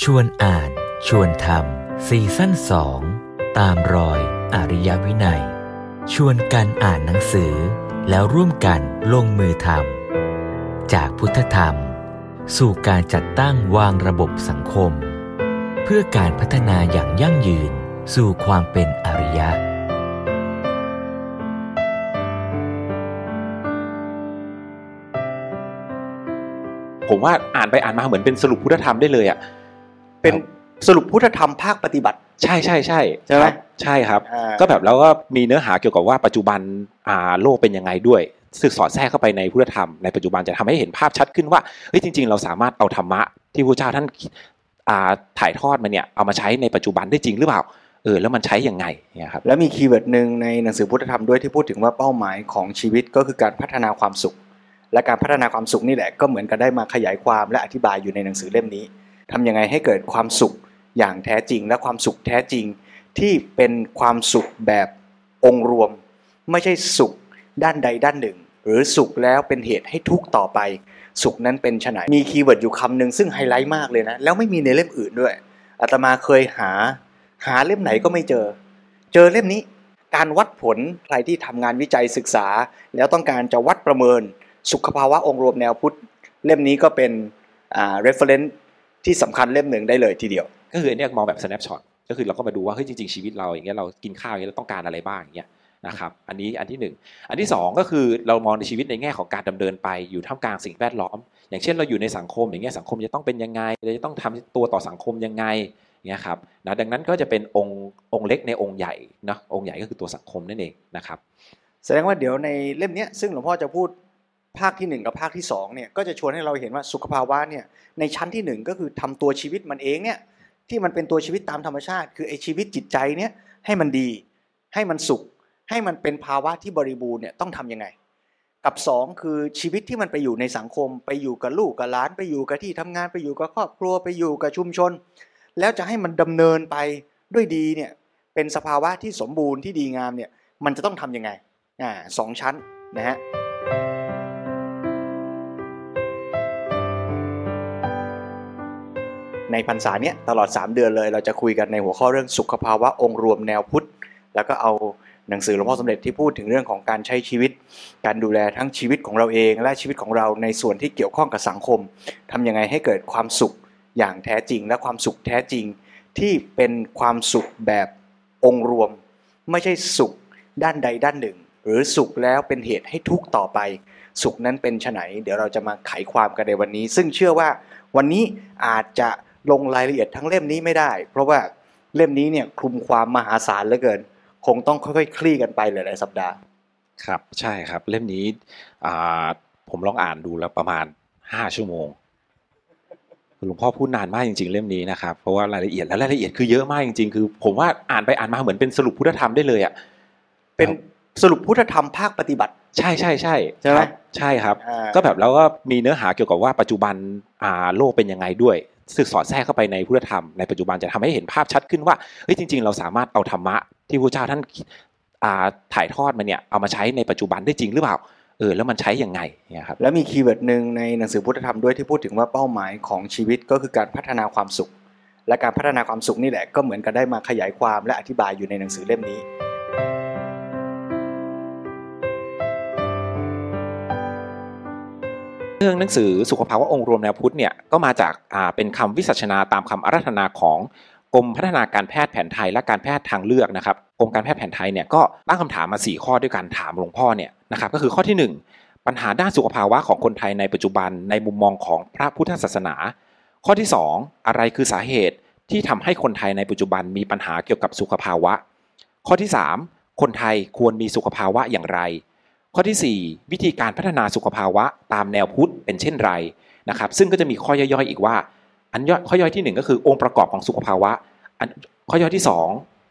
ชวนอ่านชวนทำซีซั่นสองตามรอยอริยวินัย ชวนกันอ่านหนังสือ แล้วร่วมกันลงมือทำจากพุทธธรรม สู่การจัดตั้งวางระบบสังคม เพื่อการพัฒนาอย่างยั่งยืนสู่ความเป็นอริยะ ผมว่าอ่านไปอ่านมาเหมือนเป็นสรุปพุทธธรรมได้เลยอะ เป็นสรุปพุทธธรรมภาคปฏิบัติ ใช่ใช่ใช่ใช่ไหมครับใช่ครับอ่าก็แบบแล้วก็มีเนื้อหาเกี่ยวกับว่าปัจจุบันอ่าโลกเป็นยังไงด้วยซึ่งสอดแทรกเข้าไปในพุทธธรรมในปัจจุบันจะทำให้เห็นภาพชัดขึ้นว่าเฮ้ยจริง ๆ เราสามารถเอาธรรมะที่พระเจ้าท่านอ่าถ่ายทอดมาเนี่ยเอามาใช้ในปัจจุบันได้จริงหรือเปล่าเออแล้วมันใช้ยังไงเนี่ยครับแล้วมี keyword หนึ่งในหนังสือพุทธธรรมด้วยที่พูดถึงว่าเป้าหมายของชีวิตก็คือการพัฒนาความสุข และการพัฒนาความสุขนี่แหละก็เหมือนกันได้มาขยายความและอธิบายอยู่ในหนังสือเล่มนี้ ทำยังไงให้เกิดความสุขอย่างแท้จริง และความสุขแท้จริง ที่เป็นความสุขแบบองค์รวม ไม่ใช่สุขด้านใดด้านหนึ่ง หรือสุขแล้วเป็นเหตุให้ทุกข์ต่อไป สุขนั้นเป็นไฉนมี keyword อยู่คำหนึ่งซึ่งไฮไลท์มากเลยนะ แล้วไม่มีในเล่มอื่นด้วยอาตมาเคยหา หาเล่มไหนก็ไม่เจอ เจอเล่มนี้การวัดผลใครที่ทำงานวิจัยศึกษา แล้วต้องการจะวัดประเมินสุขภาวะองค์รวมแนวพุทธ เล่มนี้ก็เป็นอ่า reference ที่สำคัญเล่มหนึ่งได้เลยทีเดียว ก็คืออันเนี้ยมองแบบ snapshot ก็คือเราก็มาดูว่าเฮ้ยจริงๆชีวิตเราอย่างเงี้ยเรากินข้าวอย่างเงี้ยเราต้องการอะไรบ้างอย่างเงี้ยนะครับอันนี้อันที่หนึ่งอันที่สองก็คือเรามองในชีวิตในแง่ของการดำเนินไปอยู่ท่ามกลางสิ่งแวดล้อม อย่างเช่นเราอยู่ในสังคมอย่างเงี้ยสังคมจะต้องเป็นยังไงเราจะต้องทำตัวต่อสังคมยังไงเงี้ยครับนะดังนั้นก็จะเป็นองค์องค์เล็กในองค์ใหญ่เนาะองค์ใหญ่ก็คือตัวสังคมนั่นเองนะครับแสดงว่าเดี๋ยวในเล่มเนี้ยซึ่งหลวงพ่อจะพูด ภาคที่หนึ่งกับภาคที่สองเนี่ยก็จะชวนให้เราเห็นว่าสุขภาวะเนี่ยในชั้นที่หนึ่งก็คือทำตัวชีวิตมันเองเนี่ยที่มันเป็นตัวชีวิตตามธรรมชาติ คือไอชีวิตจิตใจเนี่ยให้มันดี ให้มันสุข ให้มันเป็นภาวะที่บริบูรณ์เนี่ยต้องทำยังไง กับสองคือชีวิตที่มันไปอยู่ในสังคม ไปอยู่กับลูกกับหลานไปอยู่กับที่ทำงานไปอยู่กับครอบครัวไปอยู่กับชุมชน แล้วจะให้มันดำเนินไปด้วยดีเนี่ยเป็นสภาวะที่สมบูรณ์ที่ดีงามเนี่ยมันจะต้องทำยังไงอ่าสองชั้นนะฮะ ในพรรษาเนี้ยตลอด 3 เดือนเลย เราจะคุยกันในหัวข้อเรื่องสุขภาวะองค์รวมแนวพุทธ แล้วก็เอาหนังสือหลวงพ่อสมเด็จที่พูดถึงเรื่องของการใช้ชีวิต การดูแลทั้งชีวิตของเราเอง และชีวิตของเราในส่วนที่เกี่ยวข้องกับสังคมทำยังไงให้เกิดความสุขอย่างแท้จริง และความสุขแท้จริง ที่เป็นความสุขแบบองค์รวม ไม่ใช่สุขด้านใดด้านหนึ่ง หรือสุขแล้วเป็นเหตุให้ทุกข์ต่อไป สุขนั้นเป็นไฉนเดี๋ยวเราจะมาไขความกันในวันนี้ ซึ่งเชื่อว่าวันนี้อาจจะ ลงรายละเอียดทั้งเล่มนี้ไม่ได้ เพราะว่าเล่มนี้เนี่ยคลุมความมหาศาลเหลือเกิน คงต้องค่อยๆ คลี่กันไปหลายๆสัปดาห์ ครับ ใช่ครับ เล่มนี้อ่าผมลองอ่านดูแล้วประมาณห้าชั่วโมงหลวงพ่อพูดนานมากจริงๆเล่มนี้นะครับเพราะว่ารายละเอียดและรายละเอียดคือเยอะมากจริงๆ คือ ผมว่าอ่านไปอ่านมาเหมือนเป็นสรุปพุทธธรรมได้เลยอะเป็นสรุปพุทธธรรมภาคปฏิบัติ ใช่ใช่ใช่ใช่ไหมครับใช่ครับอ่าก็แบบแล้วก็มีเนื้อหาเกี่ยวกับว่าปัจจุบันอ่าโลกเป็นยังไงด้วย ซึ่งสอดแทรกเข้าไปในพุทธธรรมในปัจจุบันจะทำให้เห็นภาพชัดขึ้นว่าเฮ้ยจริง ๆ เราสามารถเอาธรรมะที่พระเจ้าท่านถ่ายทอดมาเนี่ยเอามาใช้ในปัจจุบันได้จริงหรือเปล่าเออแล้วมันใช้ยังไงเนี่ยครับแล้วมีคีย์เวิร์ดหนึ่งในหนังสือพุทธธรรมด้วยที่พูดถึงว่าเป้าหมายของชีวิตก็คือการพัฒนาความสุข และการพัฒนาความสุขนี่แหละก็เหมือนกันได้มาขยายความและอธิบายอยู่ในหนังสือเล่มนี้ เรื่องหนังสือสุขภาวะองค์รวมแนวพุทธเนี่ยก็มาจากเป็นคำวิสัชนาตามคำอารัธนาของกรมพัฒนาการแพทย์แผนไทยและการแพทย์ทางเลือกนะครับกรมการแพทย์แผนไทยเนี่ยก็ตั้งคำถามมา 4 ข้อด้วยการถามหลวงพ่อเนี่ยนะครับก็คือข้อทีหนึ่1 ปัญหาด้านสุขภาวะของคนไทยในปัจจุบันในมุมมองของพระพุทธศาสนา ข้อที่ 2 อะไรคือสาเหตุที่ทำให้คนไทยในปัจจุบันมีปัญหาเกี่ยวกับสุขภาวะ ข้อที่ 3 คนไทยควรมีสุขภาวะอย่างไร ข้อทีสี่ 4 วิธีการพัฒนาสุขภาวะตามแนวพุทธเป็นเช่นไรนะครับ ซึ่งก็จะมีข้อย่อยๆอีกว่า อันย่อยข้อย่อยที่หนึ่งก็คือองค์ประกอบของสุขภาวะอันข้อย่อยที่สอง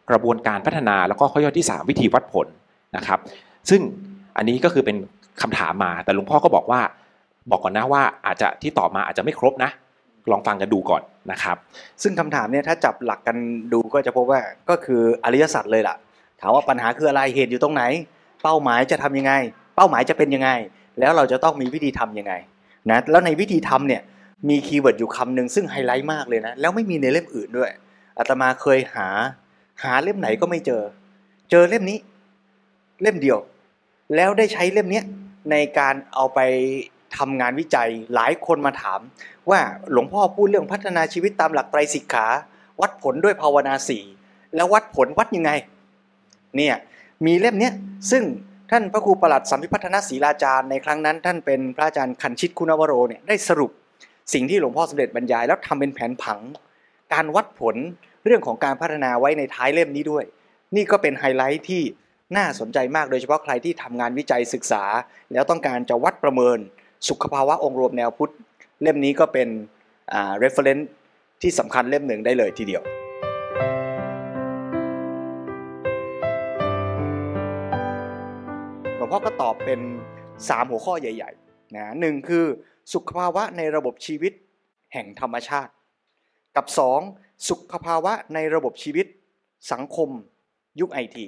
กระบวนการพัฒนาแล้วก็ข้อย่อยที่สามวิธีวัดผลนะครับ ซึ่งอันนี้ก็คือเป็นคำถามมาแต่หลวงพ่อก็บอกว่า บอกก่อนนะว่าอาจจะที่ตอบมาอาจจะไม่ครบนะ ลองฟังกันดูก่อนนะครับ ซึ่งคำถามเนี่ยถ้าจับหลักกันดูก็จะพบว่าก็คืออริยสัจเลยล่ะ ถามว่าปัญหาคืออะไรเหตุอยู่ตรงไหน เป้าหมายจะทำยังไง เป้าหมายจะเป็นยังไง แล้วเราจะต้องมีวิธีทำยังไงนะแล้วในวิธีทำเนี่ยมี keyword อยู่คำหนึ่งซึ่งไฮไลท์มากเลยนะ แล้วไม่มีในเล่มอื่นด้วยอาตมาเคยหา หาเล่มไหนก็ไม่เจอ เจอเล่มนี้ เล่มเดียว แล้วได้ใช้เล่มนี้ในการเอาไปทำงานวิจัยหลายคนมาถาม ว่าหลวงพ่อพูดเรื่องพัฒนาชีวิตตามหลักไตรสิกขา วัดผลด้วยภาวนาสี่แล้ววัดผลวัดยังไง เนี่ย มีเล่มเนี้ยซึ่งท่านพระครูประหลัดสัมพิพัฒนศรีลาจารย์ในครั้งนั้น ท่านเป็นพระอาจารย์คันชิตคุณวโรเนี่ยได้สรุปสิ่งที่หลวงพ่อสมเด็จบรรยาย แล้วทำเป็นแผนผัง การวัดผลเรื่องของการพัฒนาไว้ในท้ายเล่มนี้ด้วย นี่ก็เป็นไฮไลท์ที่น่าสนใจมากโดยเฉพาะใครที่ทำงานวิจัยศึกษา แล้วต้องการจะวัดประเมินสุขภาวะองค์รวมแนวพุทธ เล่มนี้ก็เป็นอ่า reference ที่สำคัญเล่มหนึ่งได้เลยทีเดียว พ่อก็ตอบเป็น 3 หัวข้อใหญ่ๆนะหนึ่งคือสุขภาวะในระบบชีวิตแห่งธรรมชาติ กับ 2 สุขภาวะในระบบชีวิตสังคมยุคไอที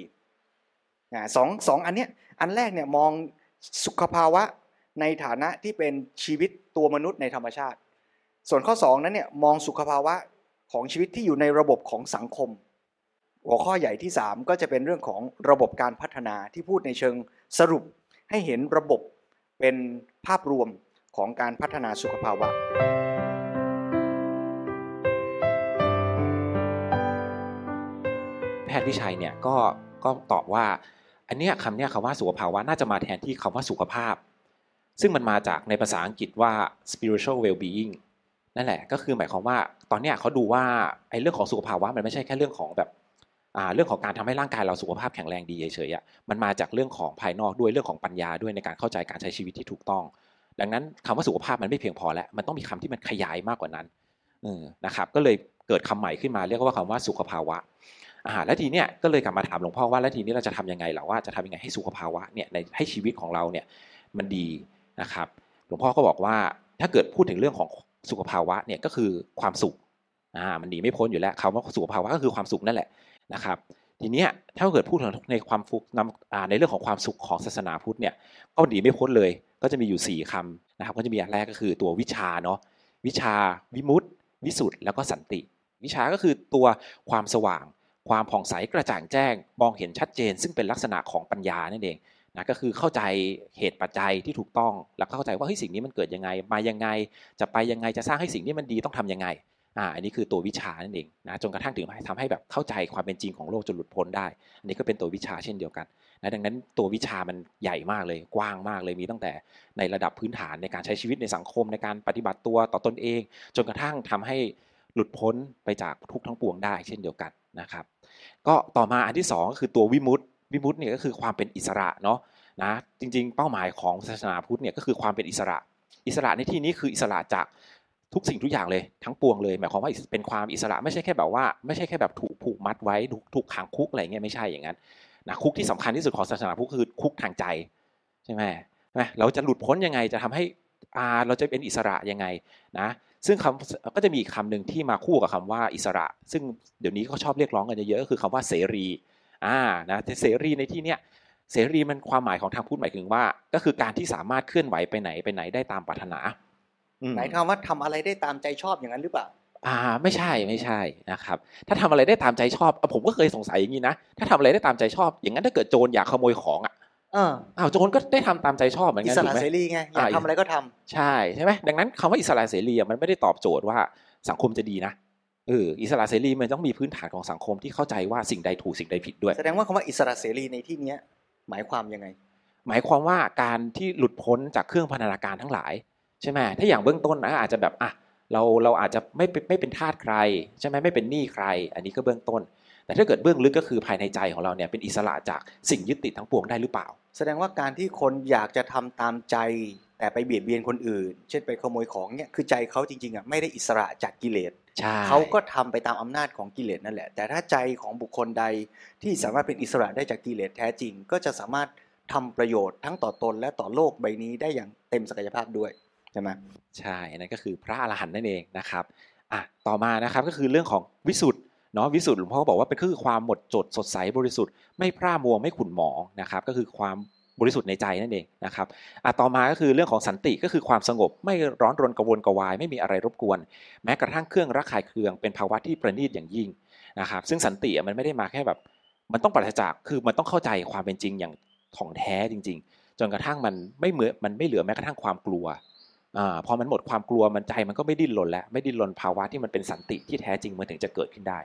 นะสองสองอันเนี้ยอันแรกเนี่ยมองสุขภาวะในฐานะที่เป็นชีวิตตัวมนุษย์ในธรรมชาติ ส่วนข้อ 2 นั้นเนี่ยมองสุขภาวะของชีวิตที่อยู่ในระบบของสังคม หัวข้อใหญ่ที่ 3 ก็จะเป็นเรื่องของระบบการพัฒนาที่พูดในเชิง สรุปให้เห็นระบบเป็นภาพรวมของการพัฒนาสุขภาวะ แพทย์วิชัยเนี่ยก็ก็ตอบว่า อันเนี้ยคำเนี้ยคำว่าสุขภาวะน่าจะมาแทนที่คำว่าสุขภาพ ซึ่งมันมาจากในภาษาอังกฤษว่า spiritual well-being นั่นแหละก็คือหมายความว่าตอนเนี้ยเขาดูว่าไอ้เรื่องของสุขภาวะมันไม่ใช่แค่เรื่องของแบบ เรื่องของการทำให้ร่างกายเราสุขภาพแข็งแรงดีเฉยๆอะมันมาจากเรื่องของภายนอกด้วยเรื่องของปัญญาด้วยในการเข้าใจการใช้ชีวิตที่ถูกต้อง ดังนั้นคำว่าสุขภาพมันไม่เพียงพอแล้ว มันต้องมีคำที่มันขยายมากกว่านั้นนะครับ ก็เลยเกิดคำใหม่ขึ้นมาเรียกว่าคำว่าสุขภาวะอ่าแล้วทีเนี้ยก็เลยกลับมาถามหลวงพ่อว่าแล้วทีนี้เราจะทำยังไงล่ะว่าจะทำยังไงให้สุขภาวะเนี่ยในให้ชีวิตของเราเนี่ยมันดีนะครับ หลวงพ่อก็บอกว่าถ้าเกิดพูดถึงเรื่องของสุขภาวะเนี่ยก็คือความสุขอ่ามันหนีไม่พ้นอยู่แล้วคำว่าสุขภาวะก็คือความสุขนั่นแหละ นะครับทีเนี้ยถ้าเกิดพูดถึงในความฟุกนำในเรื่องของความสุขของศาสนาพุทธเนี่ยก็หนีไม่พ้นเลย ก็จะมีอยู่ 4คำนะครับก็จะมีอันแรกก็คือตัววิชาเนาะวิชาวิมุตติ วิสุทธ์แล้วก็สันติ วิชาก็คือตัวความสว่าง ความผ่องใสกระจ่างแจ้ง มองเห็นชัดเจน ซึ่งเป็นลักษณะของปัญญานั่นเองนะก็คือเข้าใจเหตุปัจจัยที่ถูกต้อง แล้วก็เข้าใจว่าเฮ้ยสิ่งนี้มันเกิดยังไงมายังไง จะไปยังไงจะสร้างให้สิ่งนี้มันดีต้องทำยังไง อ่าอันนี้คือตัววิชานั่นเองนะจนกระทั่งถึงทำให้แบบเข้าใจความเป็นจริงของโลกจนหลุดพ้นได้ อันนี้ก็เป็นตัววิชาเช่นเดียวกันนะดังนั้นตัววิชามันใหญ่มากเลยกว้างมากเลยมีตั้งแต่ในระดับพื้นฐานในการใช้ชีวิตในสังคมในการปฏิบัติตัวต่อตนเอง จนกระทั่งทำให้หลุดพ้นไปจากทุกทั้งปวงได้เช่นเดียวกันนะครับ ก็ต่อมาอันที่สองก็คือตัววิมุตติวิมุตติเนี่ยก็คือความเป็นอิสระเนาะนะจริงๆ เป้าหมายของศาสนาพุทธเนี่ยก็คือความเป็นอิสระ อิสระในที่นี้คืออิสระจาก ทุกสิ่งทุกอย่างเลยทั้งปวงเลยหมายความว่าเป็นความอิสระไม่ใช่แค่แบบว่าไม่ใช่แค่แบบถูกผูกมัดไว้ถูกถูกขังคุกอะไรเงี้ยไม่ใช่อย่างนั้นนะคุกที่สำคัญที่สุดของศาสนาพุทธคือคุกทางใจใช่ไหมนะเราจะหลุดพ้นยังไงจะทำให้อาเราจะเป็นอิสระยังไงนะซึ่งคำก็จะมีคำหนึ่งที่มาคู่กับคำว่าอิสระ ซึ่งเดี๋ยวนี้ก็ชอบเรียกร้องกันเยอะๆก็คือคำว่าเสรีอ่านะแต่เสรีในที่เนี้ยเสรีมันความหมายของทางพุทธหมายถึงว่า ก็คือการที่สามารถเคลื่อนไหวไปไหนไปไหนได้ตามปรารถนา หมายความว่าทำอะไรได้ตามใจชอบอย่างนั้นหรือเปล่า อ่า ไม่ใช่ไม่ใช่นะครับ ถ้าทำอะไรได้ตามใจชอบอะผมก็เคยสงสัยอย่างนี้นะถ้าทำอะไรได้ตามใจชอบ อย่างนั้นถ้าเกิดโจรอยากขโมยของอะเอออ้าวโจรก็ได้ทำตามใจชอบเหมือนอิกันสถูระกไหมเสรีไงอยากอ่าทำอะไรก็ทำใช่ใช่ไหมดังนั้นคำว่าอิสระเสรีอะมันไม่ได้ตอบโจทย์ว่าสังคมจะดีนะเอออิสระเสรีมันต้องมีพื้นฐานของสังคมที่เข้าใจว่าสิ่งใดถูกสิ่งใดผิดด้วย แสดงว่าคำว่าอิสระเสรีในที่เนี้ยหมายความยังไง หมายความว่าการที่หลุดพ้นจากเครื่องพันธนาการทั้งหลาย ใช่ไหมถ้าอย่างเบื้องต้นนะอาจจะแบบอะเราเราอาจจะไม่เป็นไม่เป็นทาสใคร ใช่ไหมไม่เป็นหนี้ใคร อันนี้ก็เบื้องต้น แต่ถ้าเกิดเบื้องลึกก็คือภายในใจของเราเนี่ยเป็นอิสระจากสิ่งยึดติดทั้งปวงได้หรือเปล่า แสดงว่าการที่คนอยากจะทำตามใจแต่ไปเบียดเบียนคนอื่น เช่นไปขโมยของเนี่ยคือใจเขาจริงๆอะไม่ได้อิสระจากกิเลสใช่เขาก็ทำไปตามอำนาจของกิเลสนั่นแหละ แต่ถ้าใจของบุคคลใดที่สามารถเป็นอิสระได้จากกิเลสแท้จริง ก็จะสามารถทำประโยชน์ทั้งต่อตนและต่อโลกใบนี้ได้อย่างเต็มศักยภาพด้วย ใช่ไหมใช่นั่นก็คือพระอรหันต์นั่นเองนะครับอะต่อมานะครับก็คือเรื่องของวิสุทธ์เนาะวิสุทธ์หลวงพ่อบอกว่าเป็นคือความหมดจดสดใสบริสุทธิ์ไม่พร่ามัวไม่ขุ่นหมองนะครับ ก็คือความบริสุทธิ์ในใจนั่นเองนะครับอะต่อมาก็คือเรื่องของสันติก็คือความสงบไม่ร้อนรนกระวนกระวาย ไม่มีอะไรรบกวน แม้กระทั่งเครื่องรักขายเคืองเป็นภาวะที่ประณีตอย่างยิ่งนะครับ ซึ่งสันติมันไม่ได้มาแค่แบบ มันต้องปราศจากคือมันต้องเข้าใจความเป็นจริงอย่างถ่องแท้จริง ๆ จนกระทั่งมันไม่เหมือมันไม่เหลือแม้กระทั่งความกลัว พอมันหมดความกลัวมันใจมันก็ไม่ดิ้นรนแล้วไม่ดิ้นรนภาวะที่มันเป็นสันติที่แท้จริงมันถึงจะเกิดขึ้นได้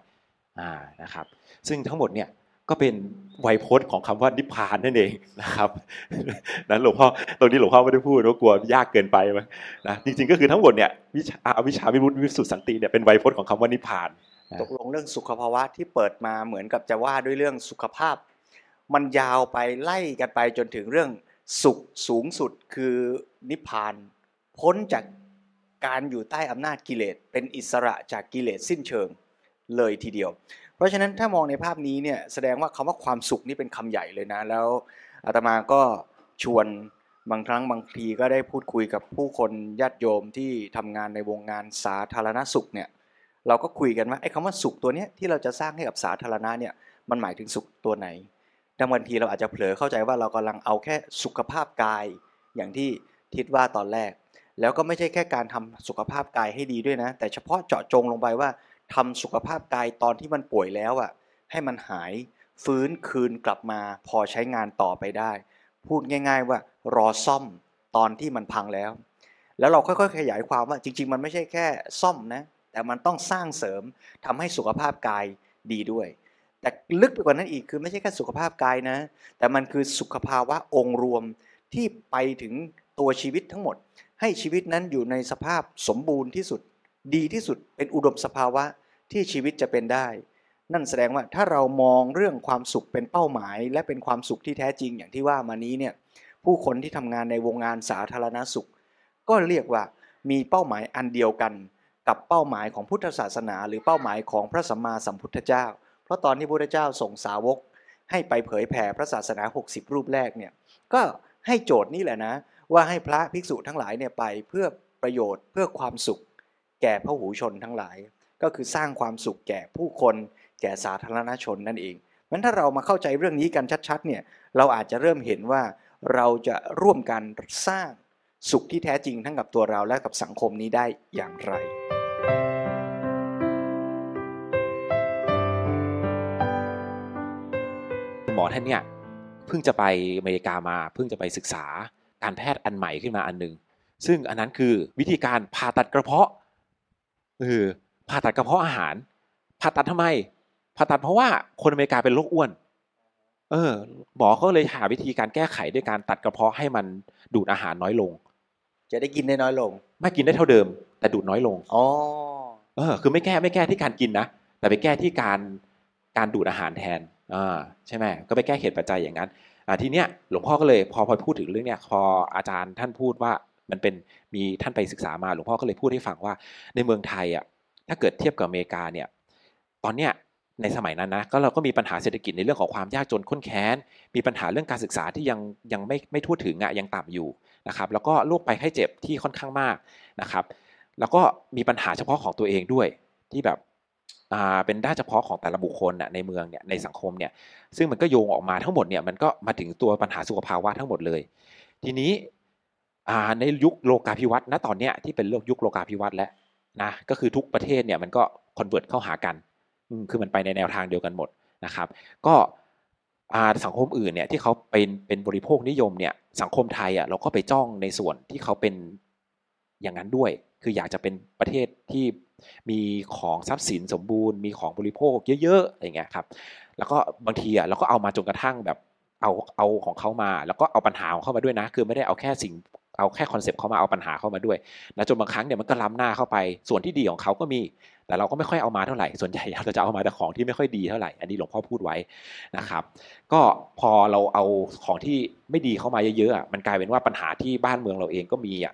นะครับ ซึ่งทั้งหมดเนี่ยก็เป็นไวยพจน์ของคำว่านิพพานนั่นเองนะครับนั้นหลวงพ่อตรงนี้หลวงพ่อไม่ได้พูดเพราะกลัวยากเกินไปมั้งนะจริงๆก็คือทั้งหมดเนี่ยวิชาวิชาวิมุตติวิสุทธิสันติเนี่ยเป็นไวยพจน์ของคำว่านิพพานตกลงเรื่องสุขภาวะที่เปิดมาเหมือนกับจะว่าด้วยเรื่องสุขภาพ มันยาวไปไล่กันไปจนถึงเรื่องสุขสูงสุดคือนิพพาน พ้นจากการอยู่ใต้อำนาจกิเลสเป็นอิสระจากกิเลสสิ้นเชิงเลยทีเดียว เพราะฉะนั้นถ้ามองในภาพนี้เนี่ยแสดงว่าคำว่าความสุขนี่เป็นคำใหญ่เลยนะ แล้วอาตมาก็ชวนบางครั้งบางทีก็ได้พูดคุยกับผู้คนญาติโยมที่ทำงานในวงงานสาธารณสุขเนี่ยเราก็คุยกันว่าไอ้คำว่าสุขตัวเนี้ยที่เราจะสร้างให้กับสาธารณะเนี่ยมันหมายถึงสุขตัวไหนดังบางทีเราอาจจะเผลอเข้าใจว่าเรากำลังเอาแค่สุขภาพกาย อย่างที่ทิดว่าตอนแรก แล้วก็ไม่ใช่แค่การทำสุขภาพกายให้ดีด้วยนะ แต่เฉพาะเจาะจงลงไปว่าทำสุขภาพกายตอนที่มันป่วยแล้วอะให้มันหายฟื้นคืนกลับมาพอใช้งานต่อไปได้ พูดง่าย ๆ ว่ารอซ่อมตอนที่มันพังแล้ว แล้วเราค่อยๆ ขยายความว่าจริง ๆ มันไม่ใช่แค่ซ่อมนะแต่มันต้องสร้างเสริมทำให้สุขภาพกายดีด้วย แต่ลึกไปกว่านั้นอีกคือไม่ใช่แค่สุขภาพกายนะ แต่มันคือสุขภาวะองค์รวมที่ไปถึงตัวชีวิตทั้งหมด ให้ชีวิตนั้นอยู่ในสภาพสมบูรณ์ที่สุด ดีที่สุดเป็นอุดมสภาวะที่ชีวิตจะเป็นได้ นั่นแสดงว่าถ้าเรามองเรื่องความสุขเป็นเป้าหมาย และเป็นความสุขที่แท้จริงอย่างที่ว่ามานี้เนี่ยผู้คนที่ทำงานในวงงานสาธารณสุข ก็เรียกว่ามีเป้าหมายอันเดียวกัน กับเป้าหมายของพุทธศาสนา หรือเป้าหมายของพระสัมมาสัมพุทธเจ้า เพราะตอนที่พระพุทธเจ้าส่งสาวก ให้ไปเผยแผ่พระศาสนา 60 รูปแรกเนี่ยก็ให้โจทย์นี่แหละนะ ว่าให้พระภิกษุทั้งหลายเนี่ยไปเพื่อประโยชน์เพื่อความสุข แก่พระหูชนทั้งหลาย ก็คือสร้างความสุขแก่ผู้คน แก่สาธารณชนนั่นเองมันถ้าเรามาเข้าใจเรื่องนี้กันชัดๆเนี่ยเราอาจจะเริ่มเห็นว่าเราจะร่วมกันสร้างสุขที่แท้จริงทั้งกับตัวเราและกับสังคมนี้ได้อย่างไร หมอท่านเนี่ยเพิ่งจะไปอเมริกามาเพิ่งจะไปศึกษา การแพทย์อันใหม่ขึ้นมาอันหนึ่งซึ่งอันนั้นคือวิธีการผ่าตัดกระเพาะเออผ่าตัดกระเพาะอาหาร ผ่าตัดทำไม ผ่าตัดเพราะว่าคนอเมริกาเป็นโรคอ้วน เออหมอเขาเลยหาวิธีการแก้ไขด้วยการตัดกระเพาะให้มันดูดอาหารน้อยลง จะได้กินได้น้อยลง ไม่กินได้เท่าเดิม แต่ดูดน้อยลงอ๋อเออ คือไม่แก้ไม่แก้ที่การกินนะแต่ไปแก้ที่การการดูดอาหารแทนอ่าใช่ไหมก็ไปแก้เหตุปัจจัยอย่างนั้นอ่า ทีเนี้ยหลวงพ่อก็เลยพอพอพูดถึงเรื่องเนี้ยพออาจารย์ท่านพูดว่ามันเป็นมีท่านไปศึกษามาหลวงพ่อก็เลยพูดให้ฟังว่า ในเมืองไทยอะถ้าเกิดเทียบกับอเมริกาเนี่ยตอนเนี้ยในสมัยนั้นนะก็เราก็มีปัญหาเศรษฐกิจในเรื่องของความยากจนข้นแค้น มีปัญหาเรื่องการศึกษาที่ยังยังไม่ไม่ทั่วถึงอะยังต่ำอยู่นะครับแล้วก็โรคไปไข้เจ็บที่ค่อนข้างมากนะครับ แล้วก็มีปัญหาเฉพาะของตัวเองด้วยที่แบบ เป็นด้านเฉพาะของแต่ละบุคคลนะในเมืองเนี่ยในสังคมเนี่ยซึ่งมันก็โยงออกมาทั้งหมดเนี่ยมันก็มาถึงตัวปัญหาสุขภาวะทั้งหมดเลย ทีนี้ในยุคโลกาภิวัตน์ณตอนเนี้ยที่เป็นโลกยุคโลกาภิวัตน์แล้วนะก็คือทุกประเทศเนี่ยมันก็ converge เข้าหากันคือมันไปในแนวทางเดียวกันหมดนะครับ ก็สังคมอื่นเนี่ยที่เขาเป็นเป็นบริโภคนิยมเนี่ยสังคมไทยอะเราก็ไปจ้องในส่วนที่เขาเป็นอย่างนั้นด้วย คืออยากจะเป็นประเทศที่มีของทรัพย์สินสมบูรณ์มีของบริโภคเยอะๆอะไรเงี้ยครับแล้วก็บางทีอะเราก็เอามาจนกระทั่งแบบเอาเอาของเขามา แล้วก็เอาปัญหาของเขามาด้วยนะ คือไม่ได้เอาแค่สิ่งเอาแค่คอนเซปต์เขามาเอาปัญหาเข้ามาด้วยแล้วจนบางครั้งเนี่ยมันก็ล้ำหน้าเข้าไปส่วนที่ดีของเขาก็มี แต่เราก็ไม่ค่อยเอามาเท่าไหร่ส่วนใหญ่เราจะเอามาแต่ของที่ไม่ค่อยดีเท่าไหร่อันนี้หลวงพ่อพูดไว้นะครับ ก็พอเราเอาของที่ไม่ดีเข้ามาเยอะๆมันกลายเป็นว่าปัญหาที่บ้านเมืองเราเองก็มีอะ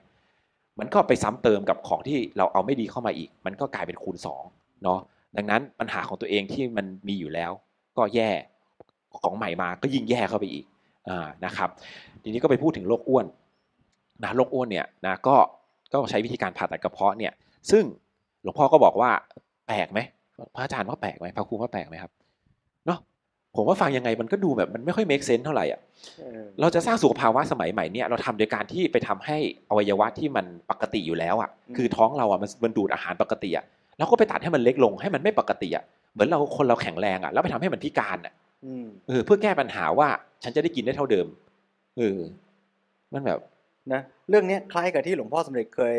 มันก็ไปซ้ำเติมกับของที่เราเอาไม่ดีเข้ามาอีก มันก็กลายเป็นคูณสองเนาะดังนั้นปัญหาของตัวเองที่มันมีอยู่แล้ว ก็แย่ของใหม่มาก็ยิ่งแย่เข้าไปอีกอ่านะครับ ทีนี้ก็ไปพูดถึงโรคอ้วนนะโรคอ้วนเนี่ยนะก็ก็ใช้วิธีการผ่าตัดกระเพาะเนี่ย ซึ่งหลวงพ่อก็บอกว่าแปลกไหมพระอาจารย์ว่าแปลกไหมพระครูว่าแปลกไหมครับ ผมว่าฟังยังไงมันก็ดูแบบมันไม่ค่อย make sense เท่าไหร่อะเราจะสร้างสุขภาวะสมัยใหม่เนี่ยเราทำโดยการที่ไปทำให้อวัยวะที่มันปกติอยู่แล้วอะ คือท้องเราอะมันมันดูดอาหารปกติอะเราก็ไปตัดให้มันเล็กลงให้มันไม่ปกติอะเหมือนเราคนเราแข็งแรงอะแล้วไปทำให้มันพิการอะเออเพื่อแก้ปัญหาว่าฉันจะได้กินได้เท่าเดิมเออมันแบบนะเรื่องนี้คล้ายกับที่หลวงพ่อสมเด็จเคย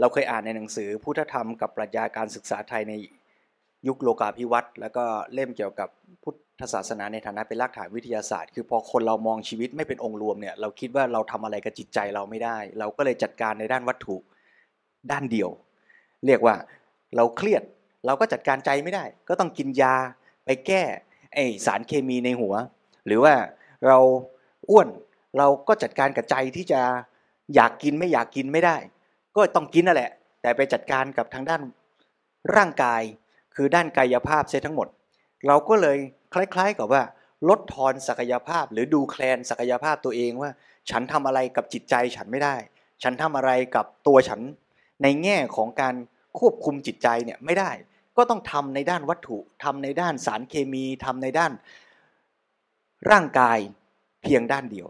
เราเคยอ่านในหนังสือ พุทธธรรมกับปรัชญาการศึกษาไทยในยุคโลกาภิวัตน์แล้วก็เล่มเกี่ยวกับพุทธ ศาสนาในฐานะเป็นรากฐานวิทยาศาสตร์ คือพอคนเรามองชีวิตไม่เป็นองค์รวมเนี่ยเราคิดว่าเราทำอะไรกับจิตใจเราไม่ได้ เราก็เลยจัดการในด้านวัตถุด้านเดียว เรียกว่าเราเครียดเราก็จัดการใจไม่ได้ ก็ต้องกินยาไปแก้ไอสารเคมีในหัว หรือว่าเราอ้วนเราก็จัดการกับใจที่จะอยากกินไม่อยากกินไม่ได้ ก็ต้องกินนั่นแหละ แต่ไปจัดการกับทางด้านร่างกายคือด้านกายภาพเสียทั้งหมด เราก็เลย คล้ายๆ กับว่า ลดทอนศักยภาพ หรือดูแคลนศักยภาพตัวเองว่า ฉันทำอะไรกับจิตใจฉันไม่ได้ ฉันทำอะไรกับตัวฉัน ในแง่ของการควบคุมจิตใจเนี่ยไม่ได้ ก็ต้องทำในด้านวัตถุทำในด้านสารเคมีทำในด้าน ร่างกายเพียงด้านเดียว